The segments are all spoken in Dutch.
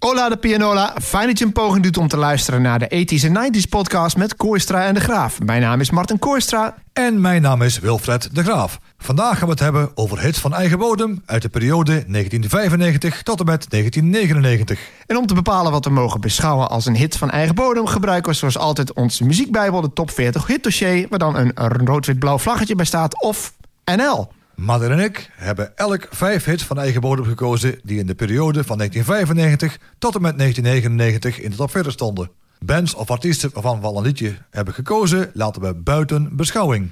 Hola de Pianola, fijn dat je een poging doet om te luisteren naar de 80s en 90s podcast met Kooistra en de Graaf. Mijn naam is Martin Kooistra. En mijn naam is Wilfred de Graaf. Vandaag gaan we het hebben over hits van eigen bodem uit de periode 1995 tot en met 1999. En om te bepalen wat we mogen beschouwen als een hit van eigen bodem, gebruiken we zoals altijd onze muziekbijbel, de top 40 hit dossier, waar dan een rood-wit-blauw vlaggetje bij staat of NL. Madder en ik hebben elk vijf hits van eigen bodem gekozen... die in de periode van 1995 tot en met 1999 in de top 40 stonden. Bands of artiesten waarvan we al een liedje hebben gekozen... laten we buiten beschouwing.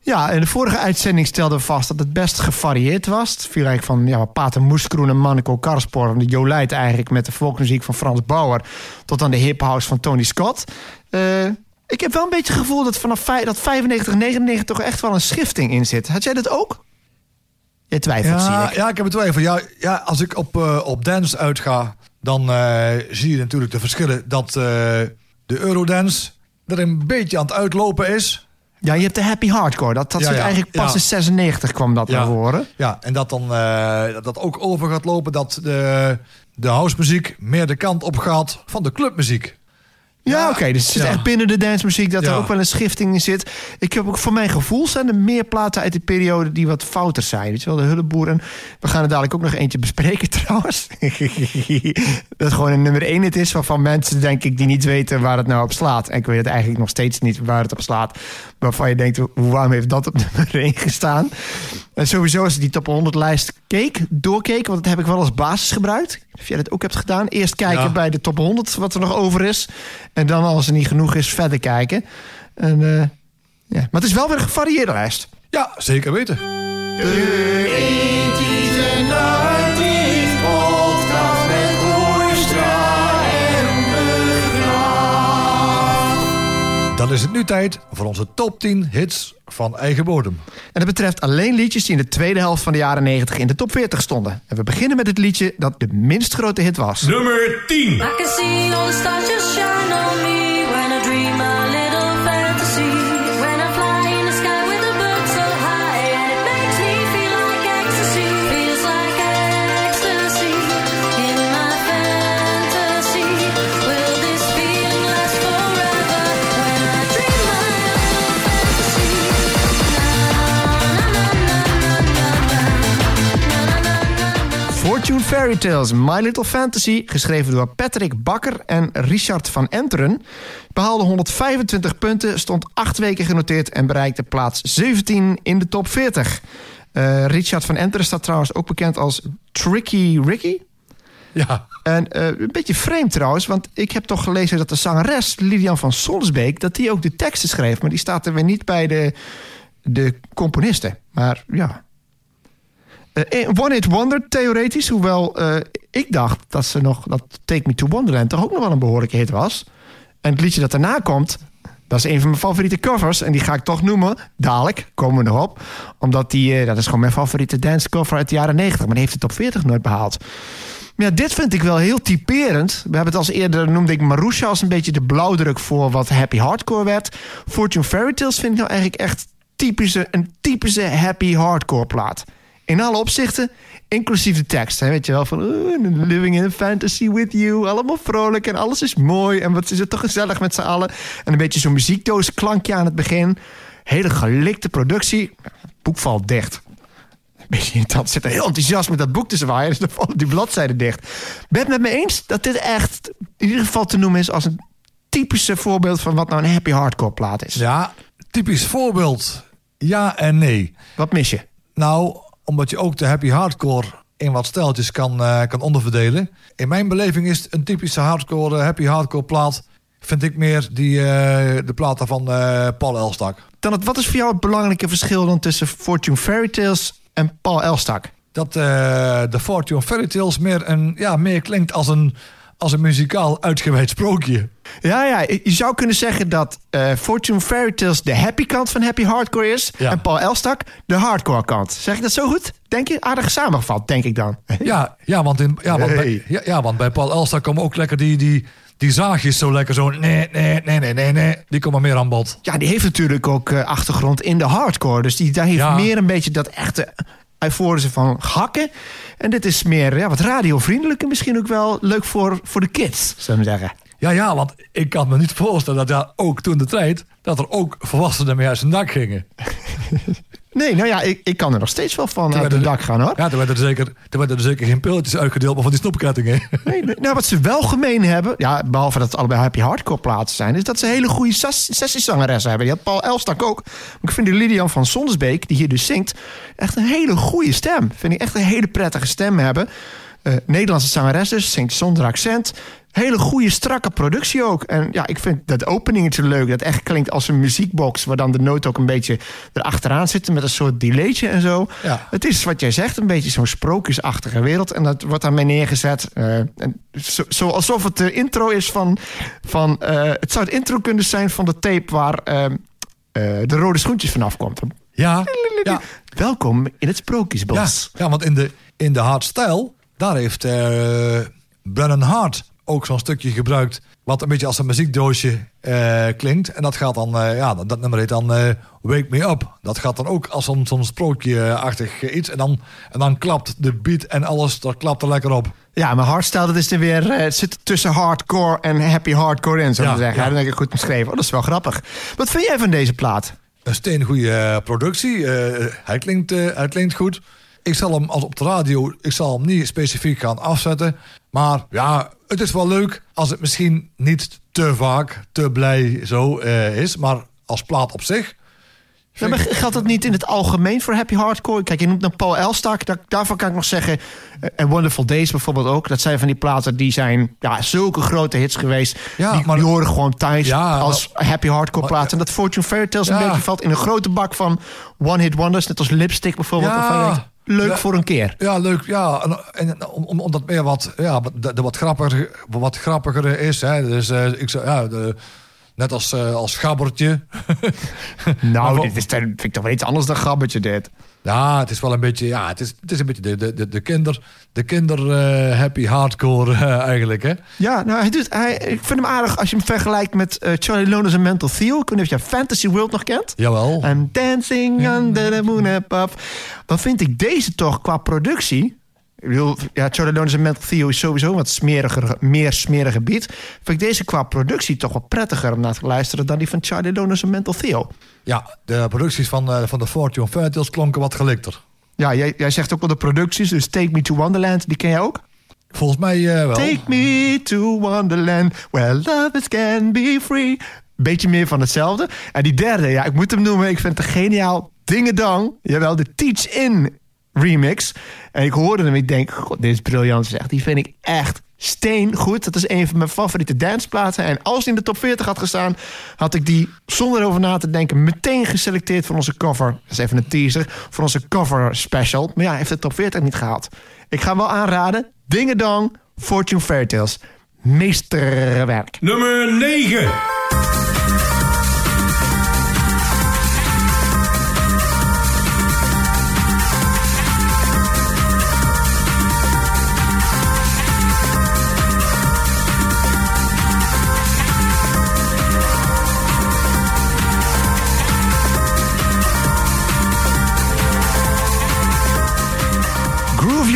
Ja, in de vorige uitzending stelden we vast dat het best gevarieerd was. Het van ja, Pater Moeskroen en Manneko Karspoor... de Jolijt eigenlijk met de volksmuziek van Frans Bauer... tot aan de hip-house van Tony Scott... Uh, ik heb wel een beetje het gevoel dat vanaf dat 95, 99 toch echt wel een schifting in zit. Had jij dat ook? Je twijfelt, ja, zie ik. Ja, ik heb het twijfel. Ja, ja, als ik op, uh, op dance uitga, dan uh, zie je natuurlijk de verschillen dat uh, de Eurodance er een beetje aan het uitlopen is. Ja, je hebt de happy hardcore. Dat, dat Ja, zit ja. eigenlijk pas in 96 kwam dat naar voren. Ja, en dat dan dat dat ook over gaat lopen dat de, de housemuziek meer de kant op gaat van de clubmuziek. Ja, oké. dus het zit ja. echt binnen de dancemuziek dat er ook wel een schifting in zit. Ik heb ook voor mijn gevoel zijn er meer platen uit die periode die wat fouter zijn. Weet je wel, de Hulleboer. En we gaan er dadelijk ook nog eentje bespreken trouwens. dat gewoon een nummer 1 het is waarvan mensen denk ik die niet weten waar het nou op slaat. En ik weet het eigenlijk nog steeds niet waar het op slaat. Waarvan je denkt, waarom heeft dat op nummer 1 gestaan? En sowieso als ik die top 100 lijst keek, doorkeek, want dat heb ik wel als basis gebruikt. Of jij dat ook hebt gedaan. Eerst kijken Ja. bij de top 100 wat er nog over is. En dan als er niet genoeg is, verder kijken. En, eh, ja. Maar het is wel weer een gevarieerde lijst. Ja, zeker weten. Dan is het nu tijd voor onze top 10 hits van eigen bodem. En dat betreft alleen liedjes die in de tweede helft van de jaren 90 in de top 40 stonden. En we beginnen met het liedje dat de minst grote hit was. Nummer 10. Fairy Tales My Little Fantasy, geschreven door Patrick Bakker en Richard van Enteren, behaalde 125 punten, stond acht weken genoteerd en bereikte plaats 17 in de top 40. Eh, Richard van Enteren staat trouwens ook bekend als Tricky Ricky. Ja, En eh, een beetje vreemd trouwens, want ik heb toch gelezen dat de zangeres Lilian van Sonsbeek... dat die ook de teksten schreef, maar die staat er weer niet bij de, de componisten. Maar ja... Eh, One Hit Wonder, theoretisch, hoewel eh, ik dacht dat ze nog... dat Take Me To Wonderland toch ook nog wel een behoorlijke hit was. En het liedje dat daarna komt, dat is een van mijn favoriete covers... en die ga ik toch noemen, dadelijk, komen we nog op. Omdat die, eh, dat is gewoon mijn favoriete dance cover uit de jaren 90... maar die heeft de top 40 nooit behaald. Maar dit vind ik wel heel typerend. We hebben het als eerder, noemde ik Marusha als een beetje de blauwdruk voor wat happy hardcore werd. Fortune Fairy Tales vind ik nou eigenlijk echt typische, een typische happy hardcore plaat. In alle opzichten, inclusief de tekst. Hè, weet je wel, van "Oeh, living in a fantasy with you. Allemaal vrolijk en alles is mooi. En wat is het toch gezellig met z'n allen. En een beetje zo'n muziekdoos klankje aan het begin. Hele gelikte productie. Het boek valt dicht. Een beetje irritant. Zit er heel enthousiast met dat boek te zwaaien. Dus dan vallen die bladzijden dicht. Ben het met me eens dat dit echt in ieder geval te noemen is als een typische voorbeeld van wat nou een happy hardcore plaat is? ja, typisch voorbeeld. Ja en nee. Wat mis je? Nou, omdat je ook de happy hardcore in wat stijltjes kan, eh, kan onderverdelen. In mijn beleving is het een typische hardcore, eh, happy hardcore plaat. Vind ik meer die, eh, de platen van Paul Elstak. Dan het, wat is voor jou het belangrijke verschil dan tussen Fortune Fairy Tales en Paul Elstak? Dat de Fortune Fairy Tales meer, een, ja, meer klinkt als een, als een muzikaal uitgeweid sprookje. Ja, ja, je zou kunnen zeggen dat eh, Fortune Fairy Tales de happy kant van happy hardcore is. Ja. En Paul Elstak de hardcore kant. Zeg ik dat zo goed? Denk je? Aardig samengevat, denk ik dan. Ja, ja, want, in, ja, want, bij, ja, ja, want bij Paul Elstak komen ook lekker die, die, die zaagjes zo lekker zo... Nee, nee, nee, nee, nee, nee. Die komen meer aan bod. Ja, die heeft natuurlijk ook eh, achtergrond in de hardcore. Dus die, daar heeft Ja. meer een beetje dat echte euforische van hakken. En dit is meer ja, wat radiovriendelijk en misschien ook wel leuk voor, voor de kids, zou ik zeggen. Ja, ja, want ik kan me niet voorstellen dat ja, ook toen de tijd... dat er ook volwassenen mee uit zijn dak gingen. Nee, nou ja, ik, ik kan er nog steeds wel van uit het dak gaan hoor. Ja, er werden er zeker, er werden er zeker geen pilletjes uitgedeeld... maar van die snopkettingen. Nee, nee, nou, wat ze wel gemeen hebben, ja, behalve dat het allebei happy hardcore plaatsen zijn, is dat ze hele goede sessiezangeressen hebben. Die had Paul Elstak ook. Maar ik vind die Lilian van Sondersbeek, die hier dus zingt, echt een hele goede stem. Vind ik echt een hele prettige stem hebben. Eh, Nederlandse zangeres dus, zingt zonder accent. Hele goede, strakke productie ook. En ja, ik vind dat openingetje leuk. Dat echt klinkt als een muziekbox... waar dan de noot ook een beetje erachteraan zit... met een soort delaytje en zo. Ja. Het is wat jij zegt, een beetje zo'n sprookjesachtige wereld. En dat wordt daarmee neergezet. en zo, zo alsof het de intro is van... van eh, het zou het intro kunnen zijn van de tape... waar de rode schoentjes vanaf komt. Ja, ja, Welkom in het ja, Sprookjesbos. ja want in de, in de hardstyle... daar heeft eh Brennan Hart ook zo'n stukje gebruikt... wat een beetje als een muziekdoosje eh, klinkt. En dat gaat dan... eh, ja, dat, dat nummer heet dan eh, Wake Me Up. Dat gaat dan ook als zo'n zo'n sprookje-achtig iets. En dan, en dan klapt de beat en alles... dat klapt er lekker op. Ja, maar hardstyle, dat is er weer... het zit tussen hardcore en happy hardcore in, zou ik Ja, zeggen. ja. Dat denk ik goed beschreven. Oh, dat is wel grappig. Wat vind jij van deze plaat? Een steengoede productie. Hij, klinkt, hij klinkt goed. Ik zal hem als op de radio, ik zal hem niet specifiek gaan afzetten. Maar ja, het is wel leuk als het misschien niet te vaak, te blij zo eh, is. Maar als plaat op zich. Ja, maar geldt dat niet in het algemeen voor happy hardcore? Kijk, je noemt dan Paul Elstak. Daar, daarvan kan ik nog zeggen. eh, En Wonderful Days bijvoorbeeld ook. Dat zijn van die platen die zijn ja, zulke grote hits geweest. Ja, die, maar- die horen gewoon thuis Ja, als happy hardcore platen. En dat Fortune Fairy Tales een beetje valt in een grote bak van one hit wonders. Net als Lipstick bijvoorbeeld. Ja. Leuk Ja. voor een keer. Ja, leuk. Ja, en, en om, om, omdat meer wat, ja, de, de wat, grappiger, wat grappiger is. Hè. Dus eh, ik zou, ja, de, net als, eh, als gabbertje. Nou, dit is, vind ik toch wel iets anders dan gabbertje dit. Ja, het is wel een beetje, ja, het is, het is een beetje de, de, de, de kinder, de kinder eh, happy hardcore eh, eigenlijk, hè? Ja, nou, hij doet, hij, ik vind hem aardig als je hem vergelijkt met eh, Charlie Lones en Mental Theo. Ik weet niet of je Fantasy World nog kent. Jawel. I'm dancing under the moon above. Dan vind ik deze toch qua productie... Ik bedoel, ja, en Mental Theo is sowieso wat smeriger, meer smerige beat. Vind ik deze qua productie toch wel prettiger om naar te luisteren... dan die van Charlie Lones en Mental Theo. Ja, de producties van, eh, van de Fortune Fairytales klonken wat gelikter. Ja, jij, jij zegt ook wel de producties, dus Take Me to Wonderland, die ken jij ook? Volgens mij eh, wel. Take me to Wonderland, where love is can be free. Beetje meer van hetzelfde. En die derde, ja, ik moet hem noemen. Ik vind het geniaal. Dingedang. Jawel, de Teach In remix. En ik hoorde hem, ik denk, god, dit is briljant zeg. Die vind ik echt steengoed. Dat is een van mijn favoriete danceplaten. En als die in de top 40 had gestaan, had ik die zonder over na te denken meteen geselecteerd voor onze cover. Dat is even een teaser. Voor onze cover special. Maar ja, hij heeft de top 40 niet gehaald. Ik ga wel aanraden. Dingedong, Fortune Fairytales. Meesterwerk. Nummer 9.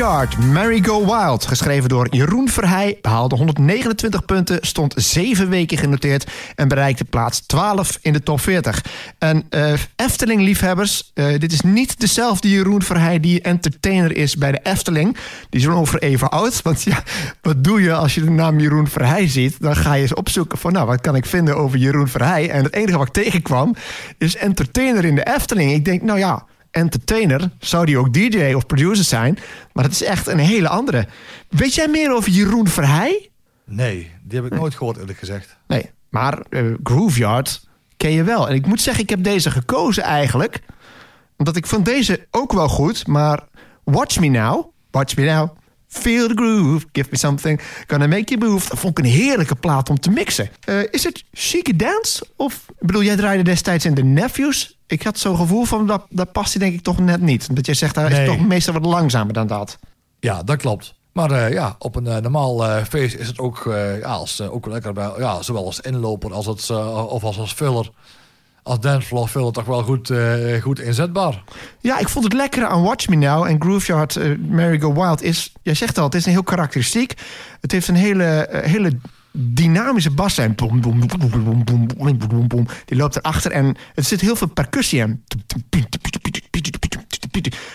Grooveyard, Merry Go Wild, geschreven door Jeroen Verheij, behaalde 129 punten, stond zeven weken genoteerd en bereikte plaats 12 in de top 40. En eh, Efteling-liefhebbers, eh, dit is niet dezelfde Jeroen Verheij die entertainer is bij de Efteling. Die is ongeveer even oud, want ja, wat doe je als je de naam Jeroen Verheij ziet? Dan ga je eens opzoeken van, nou, wat kan ik vinden over Jeroen Verheij? En het enige wat ik tegenkwam is entertainer in de Efteling. Ik denk, nou ja, entertainer, zou die ook DJ of producer zijn. Maar dat is echt een hele andere. Weet jij meer over Jeroen Verheij? Nee, die heb ik nooit gehoord eerlijk gezegd. Nee, maar eh, Grooveyard ken je wel. En ik moet zeggen, ik heb deze gekozen eigenlijk. Omdat ik vond deze ook wel goed. Maar Watch Me Now, Watch Me Now, Feel the groove, give me something, gonna make you move. Dat vond ik een heerlijke plaat om te mixen. Eh, is het chique dance? Of, bedoel, jij draaide destijds in de Nephews. Ik had zo'n gevoel van, dat, dat past hij denk ik toch net niet. Dat jij zegt, hij Nee. is toch meestal wat langzamer dan dat. Ja, dat klopt. Maar eh, ja, op een eh, normaal eh, feest is het ook, ja, als, ook lekker bij, ja, zowel als inloper als het, eh, of als, als filler. als dancefloor filler toch wel goed, goed inzetbaar. Ja, ik vond het lekkere aan Watch Me Now en Grooveyard Merry Go Wild is... Jij zegt al, het is een heel karakteristiek. Het heeft een hele, hele dynamische bas zijn. Die loopt erachter en er zit heel veel percussie in.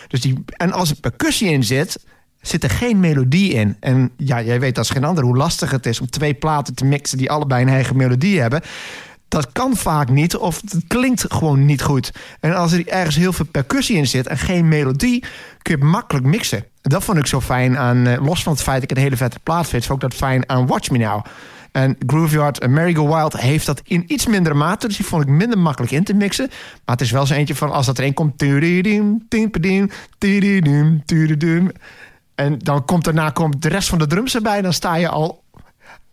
Dus die, en als er percussie in zit, zit er geen melodie in. En ja, jij weet als geen ander hoe lastig het is om twee platen te mixen die allebei een eigen melodie hebben. Dat kan vaak niet of het klinkt gewoon niet goed. En als er ergens heel veel percussie in zit en geen melodie, kun je het makkelijk mixen. Dat vond ik zo fijn aan, eh, los van het feit dat ik een hele vette plaat vind, vond ik dat fijn aan Watch Me Now. En Grooveyard en Merry Go Wild heeft dat in iets mindere mate. Dus die vond ik minder makkelijk in te mixen. Maar het is wel zo eentje van als dat erin komt. En dan komt daarna komt de rest van de drums erbij. Dan sta je al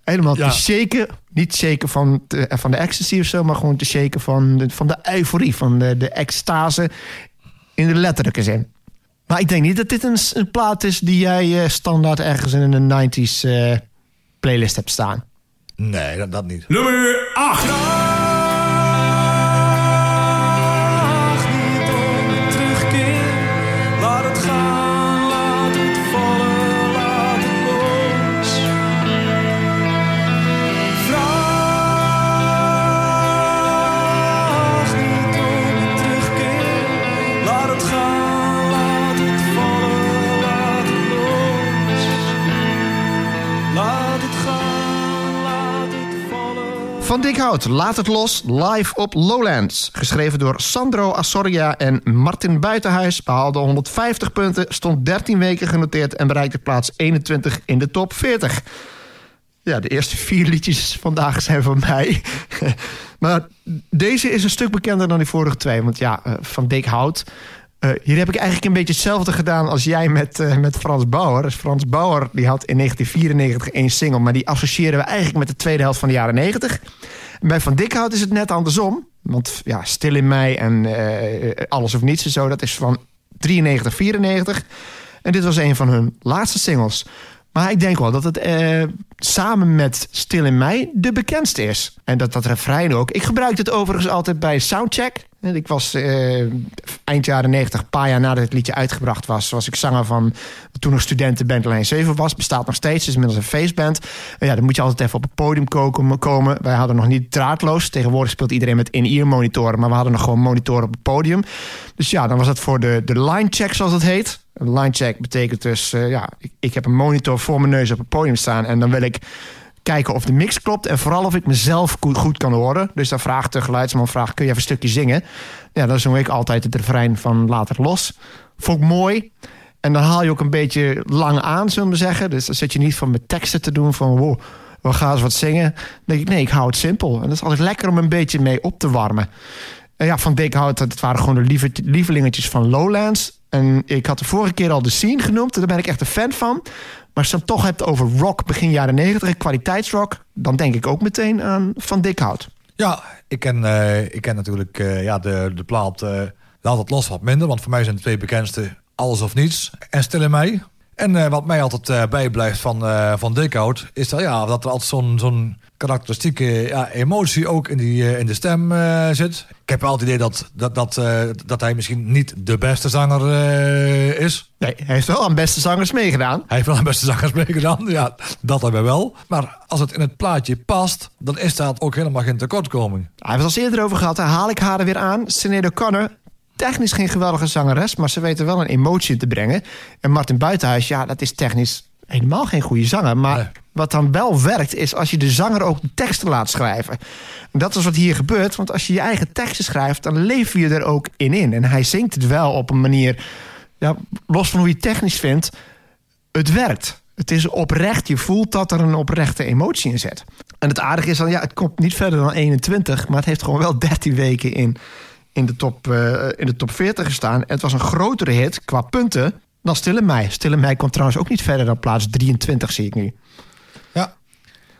helemaal Ja. te shaken. Niet shaken van de, van de ecstasy of zo. Maar gewoon te shaken van de, van de euforie. Van de, de extase in de letterlijke zin. Maar ik denk niet dat dit een, plaat is die jij eh, standaard ergens in een 90s eh, playlist hebt staan. Nee, dat, dat niet. Nummer 8. Vallen. Van Dick Hout, Laat het los, live op Lowlands. Geschreven door Sandro Assoria en Martin Buitenhuis. Behaalde 150 punten, stond 13 weken genoteerd... en bereikte plaats 21 in de top 40. Ja, de eerste vier liedjes vandaag zijn van mij. maar deze is een stuk bekender dan die vorige twee. Want ja, eh, Van Dick Eh, hier heb ik eigenlijk een beetje hetzelfde gedaan als jij met, eh, met Frans Bauer. Dus Frans Bauer die had in 1994 één single... maar die associëren we eigenlijk met de tweede helft van de jaren 90. En bij Van Dikhout is het net andersom. Want ja, Stil in Mei en eh, Alles of Niets en zo... dat is van 93, 94. En dit was een van hun laatste singles. Maar ik denk wel dat het samen met Stil in Mei de bekendste is. En dat dat refrein ook. Ik gebruik het overigens altijd bij Soundcheck. Ik was eh, eind jaren 90, een paar jaar nadat het liedje uitgebracht was... was ik zanger van toen nog studentenband Lijn 7 was. Bestaat nog steeds, is inmiddels een. En ja, dan moet je altijd even op het podium ko- komen. Wij hadden nog niet draadloos. Tegenwoordig speelt iedereen met in-ear monitoren... maar we hadden nog gewoon monitoren op het podium. Dus ja, dan was dat voor de, de line check, zoals het heet. Een line check betekent dus... eh, ja, ik, ik heb een monitor voor mijn neus op het podium staan... en dan wil ik kijken of de mix klopt en vooral of ik mezelf goed, kan horen. Dus dan vraagt de geluidsman, vraagt, kun je even een stukje zingen? Ja, dan zong ik altijd het refrein van Laat het los. Vond ik mooi. En dan haal je ook een beetje lang aan, zullen we zeggen. Dus dan zit je niet van met teksten te doen van... Wow, we gaan eens wat zingen. Denk ik, nee, ik hou het simpel. En dat is altijd lekker om een beetje mee op te warmen. En ja, Van houdt het waren gewoon de lieve, lievelingetjes van Lowlands. En ik had de vorige keer al de scene genoemd. Daar ben ik echt een fan van. Maar als je het toch hebt over rock begin jaren 90, kwaliteitsrock, dan denk ik ook meteen aan Van Dikhout. Ja, ik ken, eh, ik ken natuurlijk eh, ja, de, de plaat eh, Laat het los wat minder. Want voor mij zijn de twee bekendste Alles of Niets en Stil in Mij. En eh, wat mij altijd eh, bijblijft van, eh van Dikhout... is dat, ja, dat er altijd zo'n zo'n karakteristieke ja, emotie ook in, die, in de stem zit. Ik heb wel het idee dat, dat, dat, dat hij misschien niet de beste zanger is. Nee, hij heeft wel aan beste zangers meegedaan. Hij heeft wel aan beste zangers meegedaan. Ja, dat hebben we wel. Maar als het in het plaatje past... dan is dat ook helemaal geen tekortkoming. Hij heeft het al eerder over gehad. Daar haal ik haar er weer aan. Sinead O'Connor. Technisch geen geweldige zangeres, maar ze weten wel een emotie in te brengen. En Martin Buitenhuis, ja, dat is technisch helemaal geen goede zanger. Maar Nee. wat dan wel werkt, is als je de zanger ook de teksten laat schrijven. En dat is wat hier gebeurt, want als je je eigen teksten schrijft, dan leef je er ook in in. En hij zingt het wel op een manier, ja, los van hoe je het technisch vindt, het werkt. Het is oprecht. Je voelt dat er een oprechte emotie in zit. En het aardige is dan, ja, het komt niet verder dan 21, maar het heeft gewoon wel 13 weken in, in, de, top, eh, in de top 40 gestaan. En het was een grotere hit qua punten dan Stille Mei. Stille Mei komt trouwens ook niet verder dan plaats 23, zie ik nu. Ja.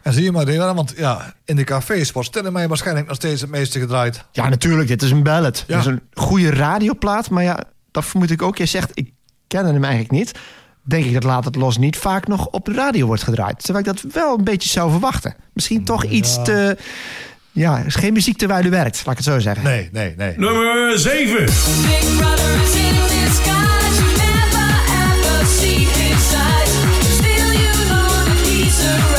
En zie je maar, Dela, want ja, in de cafés wordt Stil in Mij waarschijnlijk nog steeds het meeste gedraaid. Ja, natuurlijk, dit is een ballad. Ja. Het is een goede radioplaat, maar ja, dat vermoed ik ook. Je zegt, ik ken hem eigenlijk niet. Denk ik dat Laat het Los niet vaak nog op de radio wordt gedraaid. Terwijl ik dat wel een beetje zou verwachten. Misschien toch iets te... ja, is geen muziek terwijl u werkt, laat ik het zo zeggen. Nee, nee, nee. Nummer 7. Big brother is in disguise. You never ever see his eyes. Still, you know that he's around.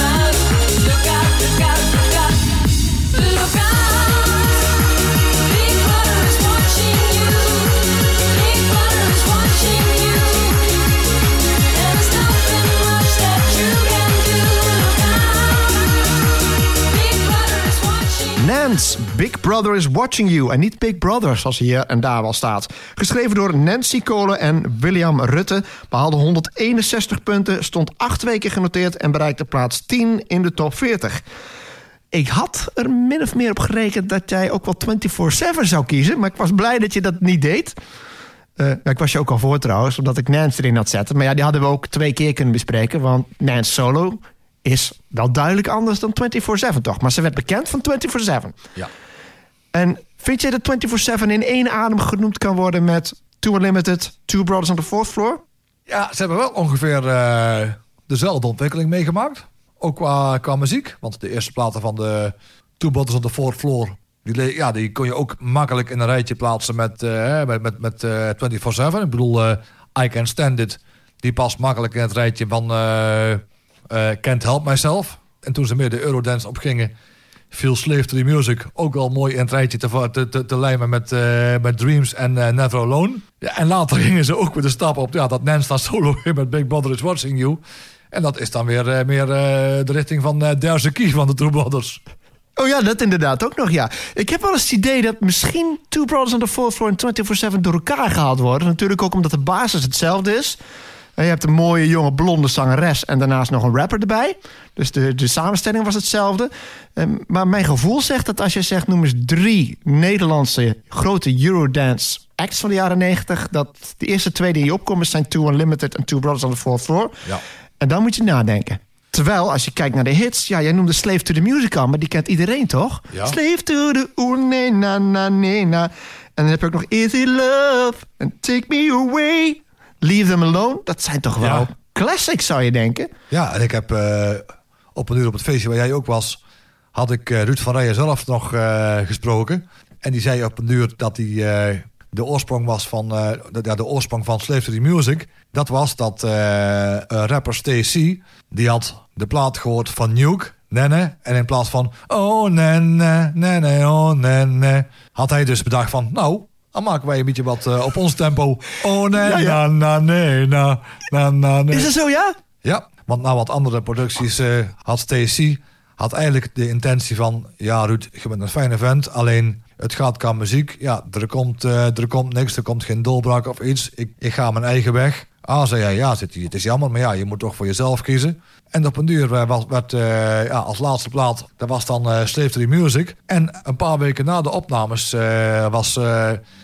Big Brother is Watching You. En niet Big Brother, zoals hier en daar wel staat. Geschreven door Nancy Kolen en William Rutte. Behaalde 161 punten, stond acht weken genoteerd... en bereikte plaats 10 in de top 40. Ik had er min of meer op gerekend dat jij ook wel 24-7 zou kiezen... maar ik was blij dat je dat niet deed. Eh, nou, ik was je ook al voor trouwens, omdat ik Nance erin had zetten. Maar ja, die hadden we ook twee keer kunnen bespreken... want Nance solo is wel duidelijk anders dan 24-7 toch? Maar ze werd bekend van 24-7. Ja. En vind je dat 24-7 in één adem genoemd kan worden met Two Unlimited, Two Brothers on the Fourth Floor? Ja, ze hebben wel ongeveer eh, dezelfde ontwikkeling meegemaakt. Ook qua, qua muziek. Want de eerste platen van de Two Brothers on the Fourth Floor... Die, ja, die kon je ook makkelijk in een rijtje plaatsen met, eh, met, met, met eh, 24-7. Ik bedoel, I Can Stand It. Die past makkelijk in het rijtje van eh, Can't Help Myself. En toen ze meer de Eurodance opgingen... viel Slave to the Music ook wel mooi in het rijtje te, te, te, te lijmen met, eh, met Dreams en eh, Never Alone. Ja, en later gingen ze ook weer de stap op ja, dat Nance solo weer met Big Brother is Watching You. En dat is dan weer meer de richting van uh, a Key van de True Brothers. Oh ja, dat inderdaad ook nog, ja. Ik heb wel eens het idee dat misschien Two Brothers on the Fourth Floor en 24-7 door elkaar gehaald worden. Natuurlijk ook omdat de basis hetzelfde is. En je hebt een mooie jonge blonde zangeres en daarnaast nog een rapper erbij. Dus de, de samenstelling was hetzelfde. Ehm, maar mijn gevoel zegt dat als je zegt noem eens drie Nederlandse grote Eurodance acts van de jaren 90... dat de eerste twee die je opkomen zijn Two Unlimited en Two Brothers on the Fourth Floor. Ja. En dan moet je nadenken. Terwijl, als je kijkt naar de hits... Ja, jij noemde Slave to the Music al, maar die kent iedereen, toch? Ja. Slave to the... Nee, na, na, nee, na. En dan heb je ook nog Easy Love en Take Me Away. Leave Them Alone. Dat zijn toch wel Ja. classics, zou je denken? Ja, en ik heb eh, op een uur op het feestje waar jij ook was... had ik eh, Ruud van Rijen zelf nog eh, gesproken. En die zei op een uur dat hij de oorsprong was van... de, ja, de oorsprong van Slave to the Music. Dat was dat rapper Stacey... die had de plaat gehoord van Nuke... Nenne. En in plaats van... Oh, nenne, nenne, oh, nenne... had hij dus bedacht van... Nou, dan maken wij een beetje wat eh, op ons tempo. Oh, nee, Ja, ja. na, na, nee, na, na, na, nee. Is dat zo, ja? Ja, want na wat andere producties eh, had Stacey had eigenlijk de intentie van... Ja, Ruud, je bent een fijne vent, alleen het gaat qua muziek. Ja, er komt, eh, er komt niks, er komt geen doorbraak of iets. Ik, ik ga mijn eigen weg. Ah, zei hij, ja, zit hier, het is jammer, maar ja, je moet toch voor jezelf kiezen. En op een duur eh, werd eh, ja, als laatste plaat, dat was dan the Music. En een paar weken na de opnames was,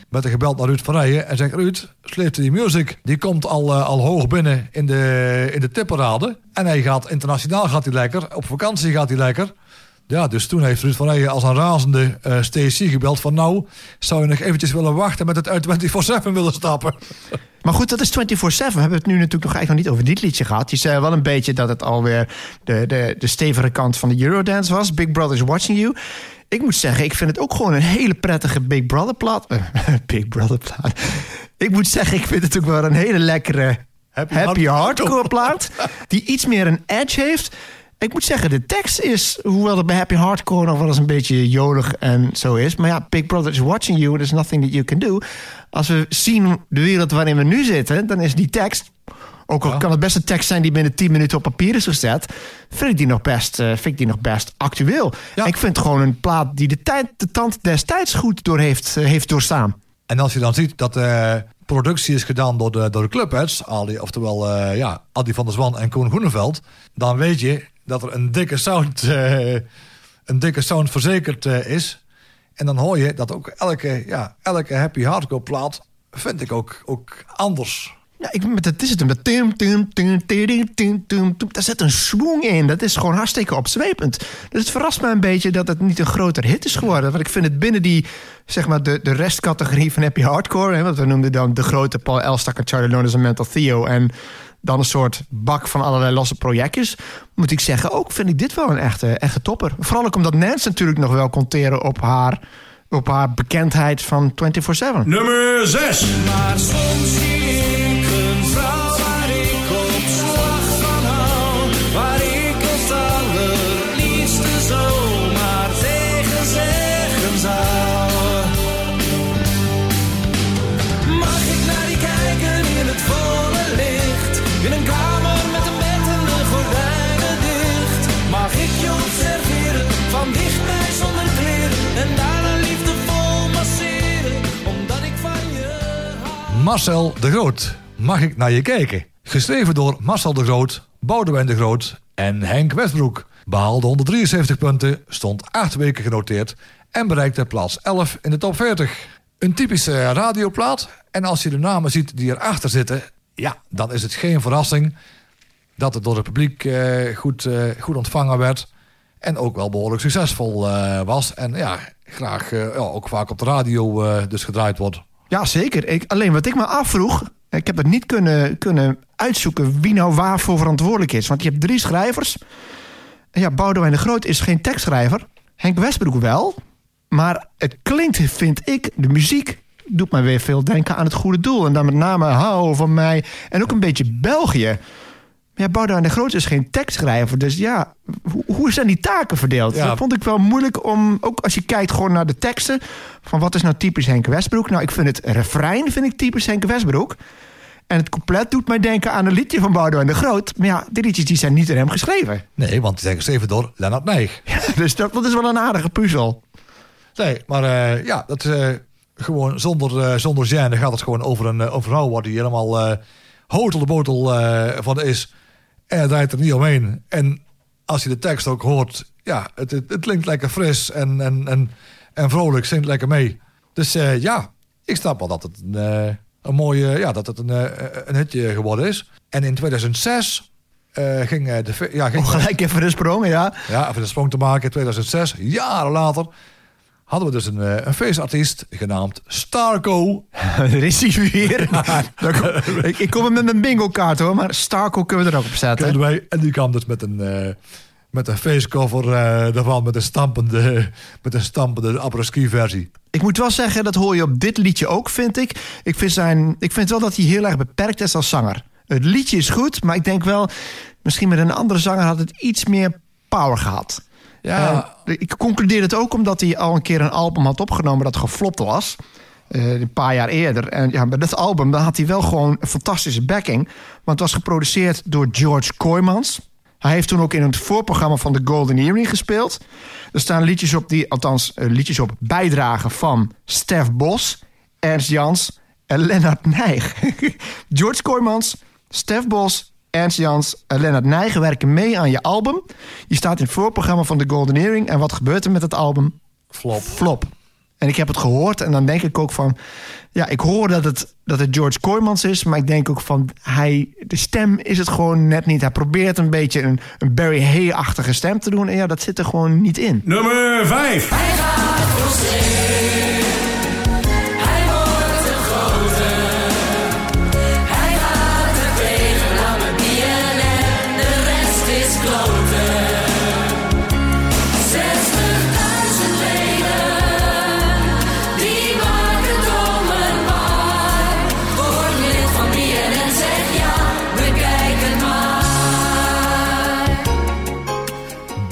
werd er gebeld naar Ruud van Rijen. En zegt, Ruud, Slave to the Music, die komt al, al hoog binnen in de, in de tipparade. En hij gaat internationaal gaat hij lekker, op vakantie gaat hij lekker. Ja, dus toen heeft Ruud van Rijen als een razende eh Stacey gebeld van... nou, zou je nog eventjes willen wachten met het uit 24-7 willen stappen? Maar goed, dat is 24-7. We hebben het nu natuurlijk nog eigenlijk nog niet over dit liedje gehad. Je zei wel een beetje dat het alweer de, de, de stevige kant van de Eurodance was. Big Brother is Watching You. Ik moet zeggen, ik vind het ook gewoon een hele prettige Big Brother plaat. Eh, Big Brother plaat. Ik moet zeggen, ik vind het ook wel een hele lekkere Happy happy, hard- hardcore plaat. Die iets meer een edge heeft. Ik moet zeggen, de tekst is, hoewel het bij Happy Hardcore nog wel eens een beetje jolig en zo is. Maar ja, Big Brother is watching you, there's nothing that you can do. Als we zien de wereld waarin we nu zitten, dan is die tekst, ook al kan het best een tekst zijn die binnen 10 minuten op papier is gezet, vind ik die nog best, eh, vind ik die nog best actueel. Ja. Ik vind het gewoon een plaat die de, tijd, de tand destijds goed door heeft, eh, heeft doorstaan. En als je dan ziet dat de productie is gedaan door de, door de clubheads... Ali, oftewel eh, ja, Adi van der Zwan en Koen Groeneveld... dan weet je dat er een dikke sound, eh, een dikke sound verzekerd eh, is. En dan hoor je dat ook elke, ja, elke happy hardcore plaat... vind ik ook, ook anders. Ja, ik, met het is het. Dat tim, tim, tim, tim, tim, tim, tim, tim. Daar zit een swing in. Dat is gewoon hartstikke opzwepend. Dus het verrast me een beetje dat het niet een groter hit is geworden. Want ik vind het binnen die, zeg maar, de, de restcategorie van happy hardcore... Hè, wat we noemden dan de grote Paul Elstak en Charlie Lones en Mental Theo... en dan een soort bak van allerlei losse projectjes. Moet ik zeggen, ook vind ik dit wel een echte, echte topper. Vooral ook omdat Nance natuurlijk nog wel kon teren op haar, op haar bekendheid van 24-7. Nummer 6. Maar soms Marcel de Groot, mag ik naar je kijken? Geschreven door Marcel de Groot, Boudewijn de Groot en Henk Westbroek. Behaalde 173 punten, stond 8 weken genoteerd en bereikte plaats 11 in de top 40. Een typische radioplaat. En als je de namen ziet die erachter zitten, ja, dan is het geen verrassing dat het door het publiek eh, goed, eh, goed ontvangen werd. En ook wel behoorlijk succesvol eh, was. En ja, graag ook vaak op de radio dus gedraaid wordt. Ja, zeker. Ik, alleen wat ik me afvroeg... Ik heb het niet kunnen, kunnen uitzoeken wie nou waarvoor verantwoordelijk is. Want je hebt drie schrijvers. Ja, Boudewijn de Groot is geen tekstschrijver. Henk Westbroek wel. Maar het klinkt, vind ik, de muziek doet mij weer veel denken aan het goede doel. En dan met name Hou van mij. En ook een beetje België. Ja, Boudewijn de Groot is geen tekstschrijver. Dus ja, hoe, hoe zijn die taken verdeeld? Ja. Dat vond ik wel moeilijk om... Ook als je kijkt gewoon naar de teksten... van wat is nou typisch Henk Westbroek? Nou, ik vind het refrein vind ik typisch Henk Westbroek. En het couplet doet mij denken aan een liedje van Boudewijn de Groot. Maar ja, die liedjes die zijn niet door hem geschreven. Nee, want die zijn geschreven door Lennart Nijg. dus dat, dat is wel een aardige puzzel. Nee, maar eh, ja, dat eh, gewoon zonder, eh zonder gêne gaat het gewoon over een, over een vrouw waar die helemaal eh hotel de botel van is. En het draait er niet omheen. En als je de tekst ook hoort, ja, het, het, het klinkt lekker fris en, en, en, en vrolijk, zingt lekker mee. Dus eh, ja, ik snap wel dat het een, eh, een mooie, ja, dat het een, eh, een hitje geworden is. En in 2006 eh, ging de, ja, ging, Om gelijk even een sprong, ja. ja, even de sprong te maken in 2006, jaren later, hadden we dus een, eh, een feestartiest genaamd Starco. Daar is hij weer. Ik, ik kom hem met mijn bingo kaart hoor, maar Starco kunnen we er ook op zetten. Wij. En die kwam dus met een, eh, met een facecover eh, daarvan, met een stampende, met een stampende apres-ski versie. Ik moet wel zeggen, dat hoor je op dit liedje ook, vind ik. Ik vind, zijn, ik vind wel dat hij heel erg beperkt is als zanger. Het liedje is goed, maar ik denk wel... misschien met een andere zanger had het iets meer power gehad. Ja. En ik concludeer het ook omdat hij al een keer een album had opgenomen... dat geflopt was, eh, een paar jaar eerder. En ja, met dat album dan had hij wel gewoon een fantastische backing. Want het was geproduceerd door George Kooijmans... Hij heeft toen ook in het voorprogramma van de Golden Earring gespeeld. Er staan liedjes op die, althans eh, liedjes op bijdragen van Stef Bos, Ernst Jans en Lennart Nijg. George Kooijmans, Stef Bos, Ernst Jans en Lennart Nijg werken mee aan je album. Je staat in het voorprogramma van de Golden Earring. En wat gebeurt er met het album? Flop. Flop. En ik heb het gehoord en dan denk ik ook van... Ja, ik hoor dat het, dat het George Kooijmans is... maar ik denk ook van, hij, de stem is het gewoon net niet. Hij probeert een beetje een, een Barry Hay-achtige stem te doen... en ja, dat zit er gewoon niet in. Nummer 5. Hij gaat